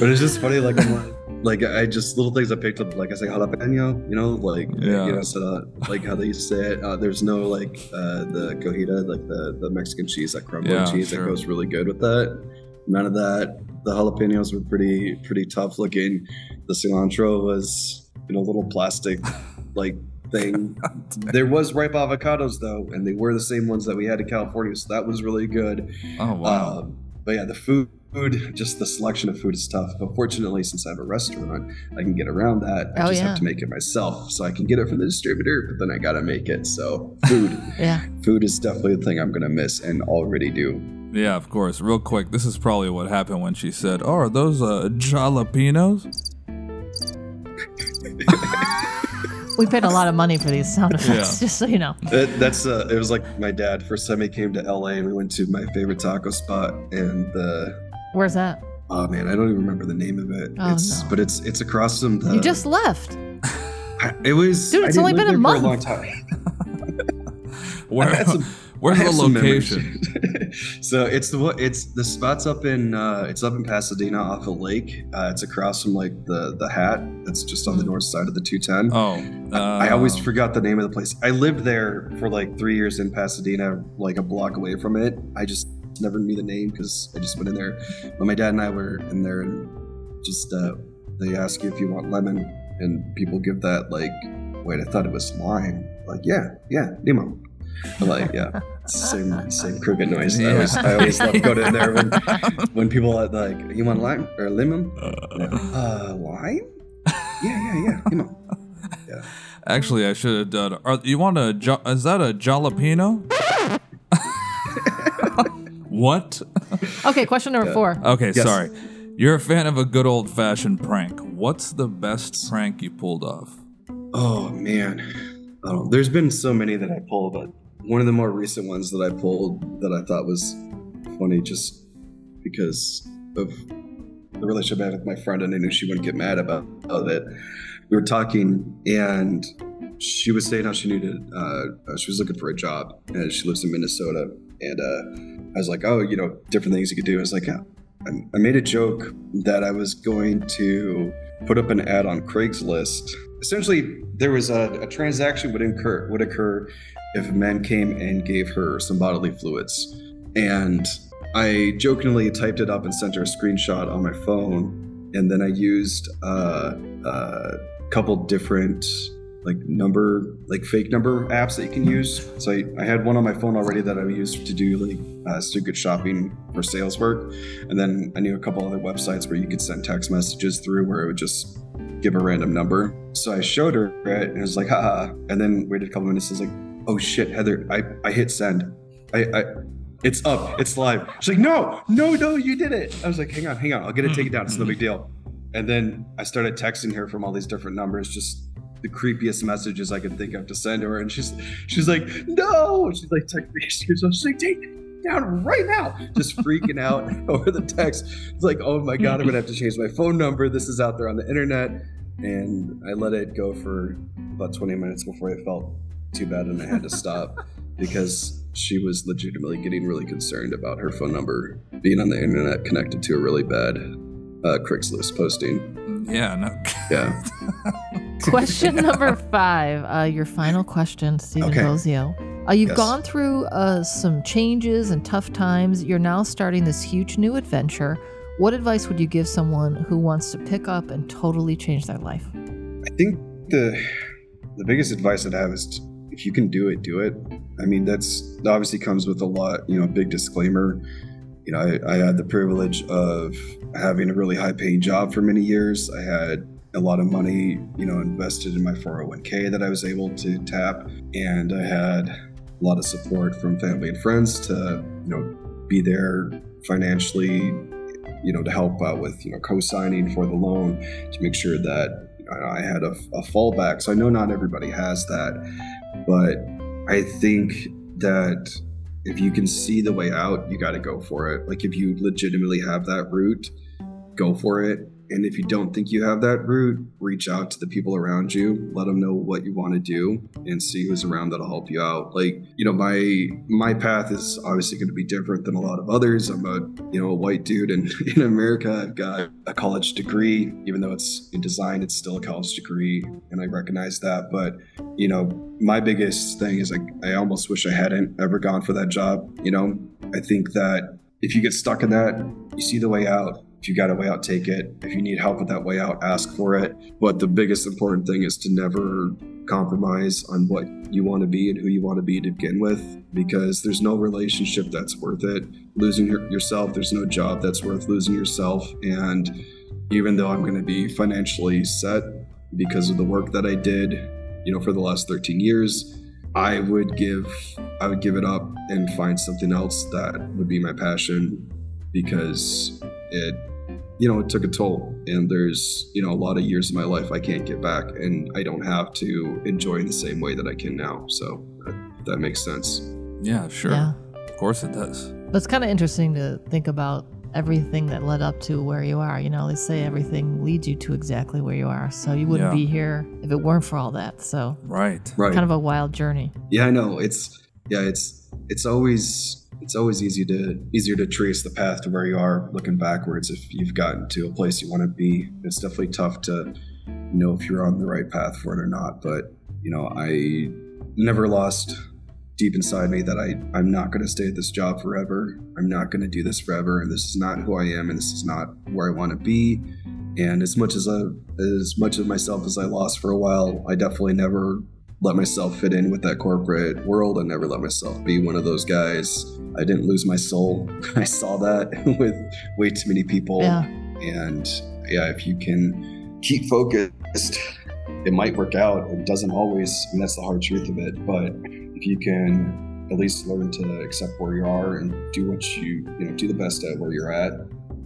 but it's just funny, like I'm like, like I just little things I picked up, like I say jalapeno, you know, like Yeah. you know, so, like how they used to say it. Uh, there's no like uh, the cojita, like the the Mexican cheese, that crumbly Yeah, cheese sure. that goes really good with that. None of that. The jalapenos were pretty pretty tough looking. The cilantro was in a little plastic like thing. There was ripe avocados though, and they were the same ones that we had in California, so that was really good. Oh wow. Um, but yeah, the food, just the selection of food is tough. But fortunately, since I have a restaurant, I can get around that. I Oh, just yeah. have to make it myself. So I can get it from the distributor, but then I gotta make it. So food, Yeah. food is definitely the thing I'm gonna miss and already do. yeah, of course. Real quick, this is probably what happened when she said, "Oh, are those uh, jalapenos?" We paid a lot of money for these sound effects, Yeah. just so you know. That, that's uh, it was like my dad first time he came to LA and we went to my favorite taco spot and the Where's that? oh man I don't even remember the name of it. Oh, it's no. but it's it's across from the. you just left. I- it was Dude, it's didn't only been a there for month. long time. Where, I some- where's I the have some memories. location? so it's the one- it's the spot's up in uh, it's up in Pasadena off a lake. Uh, it's across from like the the hat that's just on the north side of the 210. Oh, uh, I always forgot the name of the place. I lived there for like three years in Pasadena, like a block away from it. I just never knew the name because I just went in there. But my dad and I were in there, and just uh, they ask you if you want lemon, and people give that like, wait, I thought it was lime. Like, yeah, yeah, lemon. I'm like, yeah, same same cricket noise. I always I always love going in there when when people are like, you want lime or lemon? Uh, lime? Yeah, yeah, yeah, lemon. Actually, I should have done. Are, you want a? Is that a jalapeno? What? Okay, question number four. Okay, Yes. sorry. You're a fan of a good old fashioned prank. What's the best prank you pulled off? Oh man, oh, there's been so many that I pulled, but one of the more recent ones that I pulled that I thought was funny, just because of the relationship I had with my friend, and I knew she wouldn't get mad about, about it. We were talking, and she was saying how she needed, uh, she was looking for a job, and she lives in Minnesota, and uh, I was like, oh, you know, different things you could do. I was like. I made a joke that I was going to put up an ad on Craigslist. Essentially, there was a, a transaction would incur would occur if a man came and gave her some bodily fluids, and I jokingly typed it up and sent her a screenshot on my phone, and then I used uh, a couple different like number like fake number apps that you can use. So I, I had one on my phone already that I used to do like uh, secret shopping for sales work, and then I knew a couple other websites where you could send text messages through where it would just give a random number. So I showed her it, and it was like, haha. And then waited a couple minutes. I was like, oh shit, Heather, I, I hit send. I, I it's up, it's live. She's like, no, no, no, you did it. I was like, hang on, hang on, I'll get it taken down. It's no big deal. And then I started texting her from all these different numbers, just the creepiest messages I could think of to send to her. And she's she's like, no. She's like texting me. She's like, take it down right now. Just freaking out over the text. It's like, oh my god, I'm gonna have to change my phone number. This is out there on the internet. And I let it go for about 20 minutes before I felt too bad and I had to stop because she was legitimately getting really concerned about her phone number being on the internet connected to a really bad uh, Craigslist posting. Yeah, no. Yeah. Question number five, uh, your final question, Stephen Okay. Bosio. Uh, you've Yes. gone through uh, some changes and tough times. You're now starting this huge new adventure. What advice would you give someone who wants to pick up and totally change their life? I think the the biggest advice I'd have is t- if you can do it, do it. I mean, that's that obviously comes with a lot, you know, a big disclaimer. You know, I, I had the privilege of having a really high paying job for many years. I had a lot of money, you know, invested in my 401k that I was able to tap. And I had a lot of support from family and friends to, you know, be there financially, you know, to help out with, you know, co signing for the loan to make sure that I had a, a fallback. So I know not everybody has that, but I think that if you can see the way out, you got to go for it. Like if you legitimately have that route, go for it. And if you don't think you have that route, reach out to the people around you, let them know what you want to do, and see who's around that'll help you out. Like you know, my my path is obviously going to be different than a lot of others. I'm a you know a white dude, and in America, I've got a college degree. Even though it's in design, it's still a college degree, and I recognize that. But you know, my biggest thing is like I almost wish I hadn't ever gone for that job. You know, I think that if you get stuck in that, you see the way out. If you got a way out, take it. If you need help with that way out, ask for it. But the biggest important thing is to never compromise on what you want to be and who you want to be to begin with, because there's no relationship that's worth it. Losing your, yourself, there's no job that's worth losing yourself. And even though I'm going to be financially set because of the work that I did, you know, for the last 13 years, I would give I would give it up and find something else that would be my passion because it you know it took a toll and there's you know a lot of years of my life I can't get back and I don't have to enjoy in the same way that I can now so that, that makes sense Yeah, sure. Yeah. Of course it does. But it's kind of interesting to think about everything that led up to where you are. You know, they say everything leads you to exactly where you are. So you wouldn't Yeah. be here if it weren't for all that. So Right. right kind of a wild journey. yeah I know it's yeah it's it's always it's always easy to easier to trace the path to where you are looking backwards if you've gotten to a place you want to be. It's definitely tough to know if you're on the right path for it or not but you know i never lost deep inside me that i i'm not going to stay at this job forever. I'm not going to do this forever. And this is not who i am and this is not where i want to be. And as much as I, as much of myself as i lost for a while i definitely never let myself fit in with that corporate world. I never let myself be one of those guys. I didn't lose my soul. I saw that with way too many people. Yeah. And yeah, if you can keep focused, it might work out. It doesn't always, and that's the hard truth of it. But if you can at least learn to accept where you are and do what you, you know, do the best at where you're at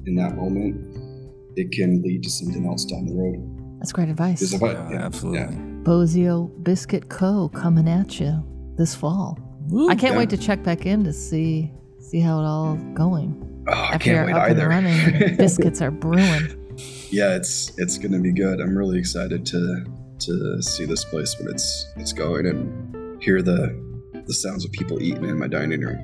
in that moment, it can lead to something else down the road. That's great advice. Because if I, Yeah, yeah, absolutely. yeah. Bosio Biscuit Co. coming at you this fall. I can't Yeah. wait to check back in to see see how it all going. Oh, I After can't wait up either. and running, biscuits are brewing. yeah, it's it's gonna be good. I'm really excited to to see this place when it's it's going and hear the the sounds of people eating in my dining room.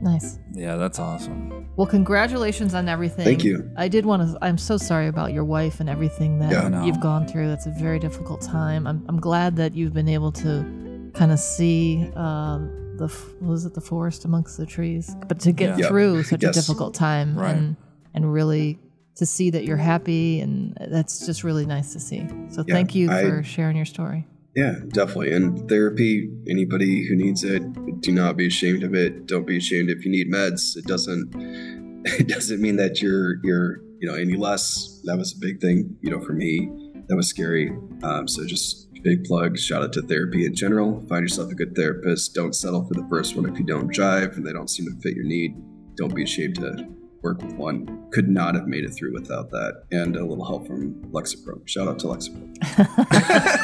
Nice. Yeah, that's awesome. Well, congratulations on everything. Thank you. I did want to. I'm so sorry about your wife and everything that Yeah, I you've gone through. That's a very difficult time. I'm, I'm glad that you've been able to kind of see um, the was it the forest amongst the trees, but to get Yeah. Yeah. through such Yes. a difficult time Right. and and really to see that you're happy and that's just really nice to see. So Yeah, thank you I- for sharing your story. Yeah, definitely. And therapy, anybody who needs it, do not be ashamed of it. Don't be ashamed if you need meds. It doesn't it doesn't mean that you're you're you know any less. That was a big thing, you know, for me. That was scary. Um, so just big plug. Shout out to therapy in general. Find yourself a good therapist. Don't settle for the first one if you don't drive and they don't seem to fit your need. Don't be ashamed to work with one. Could not have made it through without that. And a little help from Lexapro. Shout out to Lexapro.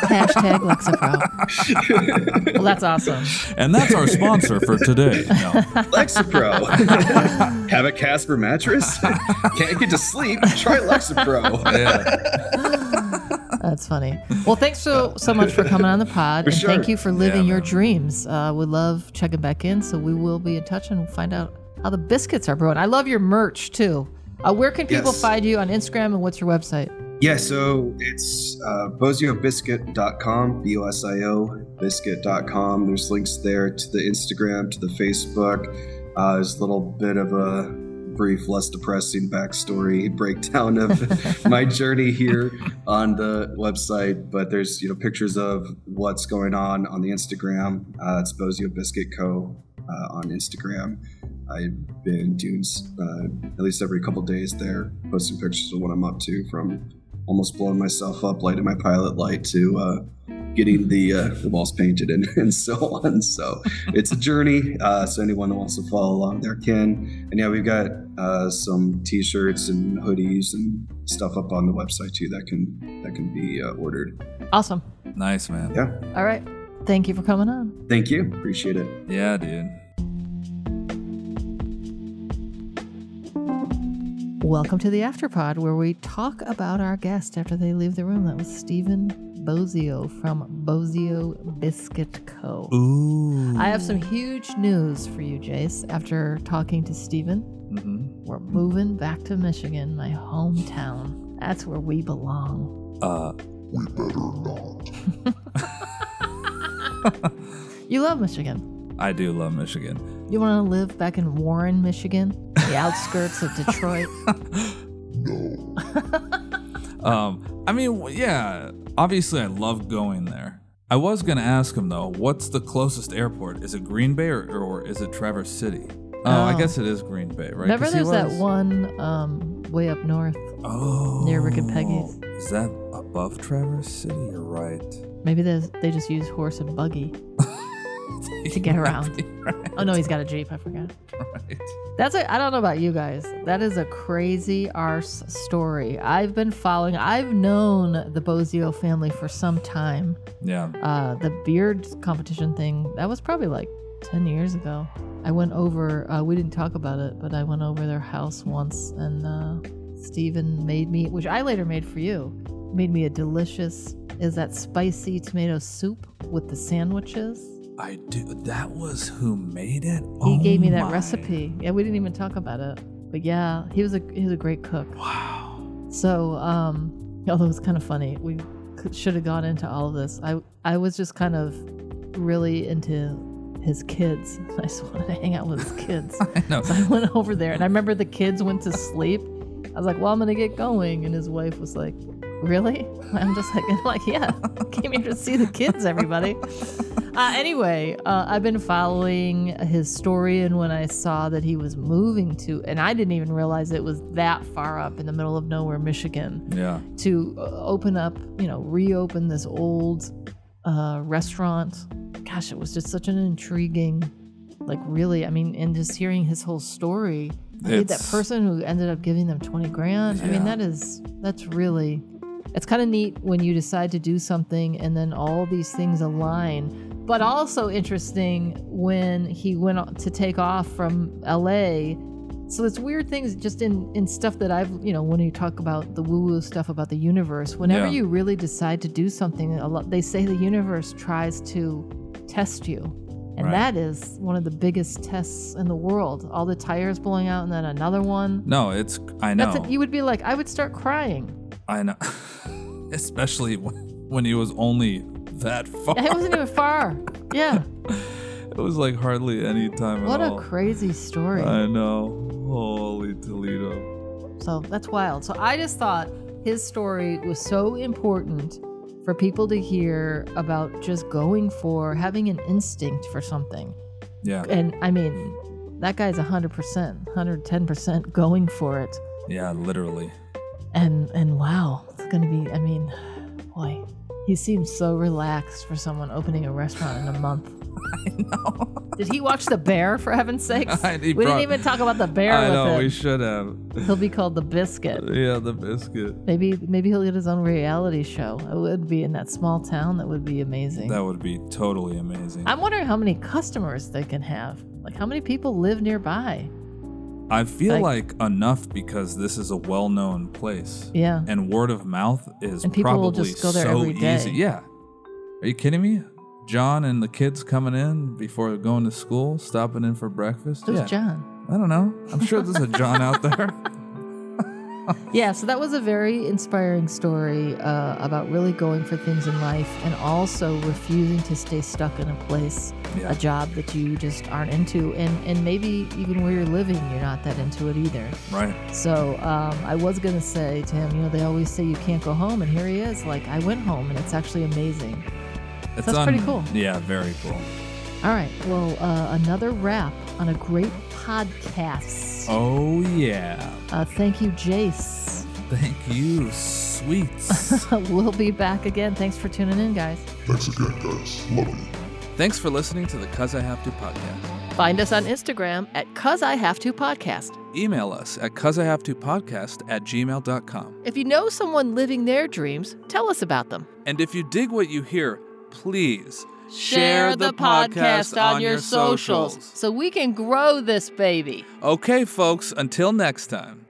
Hashtag Lexapro. Well, that's awesome. And that's our sponsor for today. No. Lexapro. Have a Casper mattress? Can't get to sleep? Try Lexapro. Yeah. That's funny. Well, thanks so so much for coming on the pod, For and thank you for living Yeah, your dreams. Uh, we love checking back in, so we will be in touch and we'll find out how the biscuits are brewing. I love your merch too. Uh, where can people Yes. find you on Instagram and what's your website? Yeah, so it's uh, bosiobiscuit.com, B O S I O, biscuit.com. There's links there to the Instagram, to the Facebook. Uh, there's a little bit of a brief, less depressing backstory breakdown of my journey here on the website. But there's you know pictures of what's going on on the Instagram. Uh, it's Bosio Biscuit Co. Uh, on Instagram. I've been doing uh, at least every couple days there, posting pictures of what I'm up to from almost blowing myself up, lighting my pilot light to uh, getting the uh, the walls painted and, and so on. So it's a journey. Uh, so anyone who wants to follow along there can. And yeah, we've got uh, some T-shirts and hoodies and stuff up on the website too that can that can be uh, ordered. Awesome. Nice, man. Yeah. All right. Thank you for coming on. Thank you. Appreciate it. Yeah, dude. Welcome to the Afterpod, where we talk about our guest after they leave the room. That was Stephen Bosio from Bosio Biscuit Co. Ooh. I have some huge news for you, Jace. After talking to Stephen, Mhm. we're moving back to Michigan, my hometown. That's where we belong. Uh, we better not. You love Michigan. I do love Michigan. You want to live back in Warren, Michigan, the outskirts of Detroit. No. um, I mean, yeah. Obviously, I love going there. I was gonna ask him though, what's the closest airport? Is it Green Bay or, or is it Traverse City? Oh, I Oh. guess it is Green Bay, right? Remember, there's that one um, way up north. Oh, near Rick and Peggy's. Is that above Traverse City? You're right. Maybe there's- they just use horse and buggy. To get around. right, Oh no, he's got a jeep. I forgot. right. That's a. I don't know about you guys. That is a crazy arse story. I've been following. I've known the Bosio family for some time. Yeah. Uh, the beard competition thing. That was probably like ten years ago. I went over. Uh, we didn't talk about it, but I went over their house once, and uh, Stephen made me, which I later made for you, made me a delicious. Is that spicy tomato soup with the sandwiches? I do. That was who made it. He Oh gave me that my. recipe. Yeah, we didn't even talk about it. But yeah, he was a he was a great cook. Wow. So, um, although it's kind of funny, we should have gone into all of this. I I was just kind of really into his kids. I just wanted to hang out with his kids. I know. So I went over there, and I remember the kids went to sleep. I was like, "Well, I'm gonna get going," and his wife was like, "Really?" I'm just like, like, "Yeah, came here to see the kids, everybody." Uh, anyway, uh, I've been following his story, and when I saw that he was moving to, and I didn't even realize it was that far up in the middle of nowhere, Michigan, Yeah. to uh, open up, you know, reopen this old uh, restaurant. Gosh, it was just such an intriguing, like, really. I mean, and just hearing his whole story. I mean, that person who ended up giving them 20 grand. I mean, that is, that's really, it's kind of neat when you decide to do something and then all these things align. But also interesting when he went to take off from LA. So it's weird things just in, in stuff that I've, you know, when you talk about the woo woo stuff about the universe, whenever Yeah. you really decide to do something, a lot, they say the universe tries to test you. And Right. that is one of the biggest tests in the world. All the tires blowing out and then another one. No, it's. I know. That's it. You would be like, I would start crying. I know. Especially when, when he was only that far. It wasn't even far. Yeah. It was like hardly any time What at a crazy story. I know. Holy Toledo. So that's wild. So I just thought his story was so important for people to hear about just going for having an instinct for something. Yeah. And I mean, that guy's 100%, 110% going for it. Yeah, literally. And and wow, it's to be I mean, boy, he seems so relaxed for someone opening a restaurant in a month. I know. Did he watch The Bear for heaven's sakes? I- he we prob- didn't even talk about The Bear I with know. him. We should have. He'll be called The Biscuit. Yeah, the biscuit. Maybe maybe he'll get his own reality show. It would be in that small town. That would be amazing. That would be totally amazing. I'm wondering how many customers they can have. Like how many people live nearby? I feel like- like, enough because this is a well-known place, Yeah. and word of mouth is And people will probably just go there so every day. easy. Yeah. Are you kidding me? John and the kids coming in before going to school, stopping in for breakfast. Who's yeah. John? I don't know. I'm sure there's a John out there. yeah, so that was a very inspiring story uh, about really going for things in life and also refusing to stay stuck in a place, Yeah. a job that you just aren't into, and, and maybe even where you're living, you're not that into it either. Right. So um, I was going to say to him, you know, they always say you can't go home, and here he is. Like, I went home, and it's actually amazing. It's That's pretty cool. Yeah, very cool. All right, well, uh, another wrap on a great podcast. Oh yeah. Uh, thank you, Jace. Thank you, sweets. we'll be back again. Thanks for tuning in, guys. Thanks again, guys. Love you. Thanks for listening to the Cuz I Have to podcast. Find us on Instagram at Cuz I Have to Podcast. Email us at cuz I have to podcast at gmail.com. If you know someone living their dreams, tell us about them. And if you dig what you hear, please Share the podcast on your socials so we can grow this baby. Okay, folks, until next time.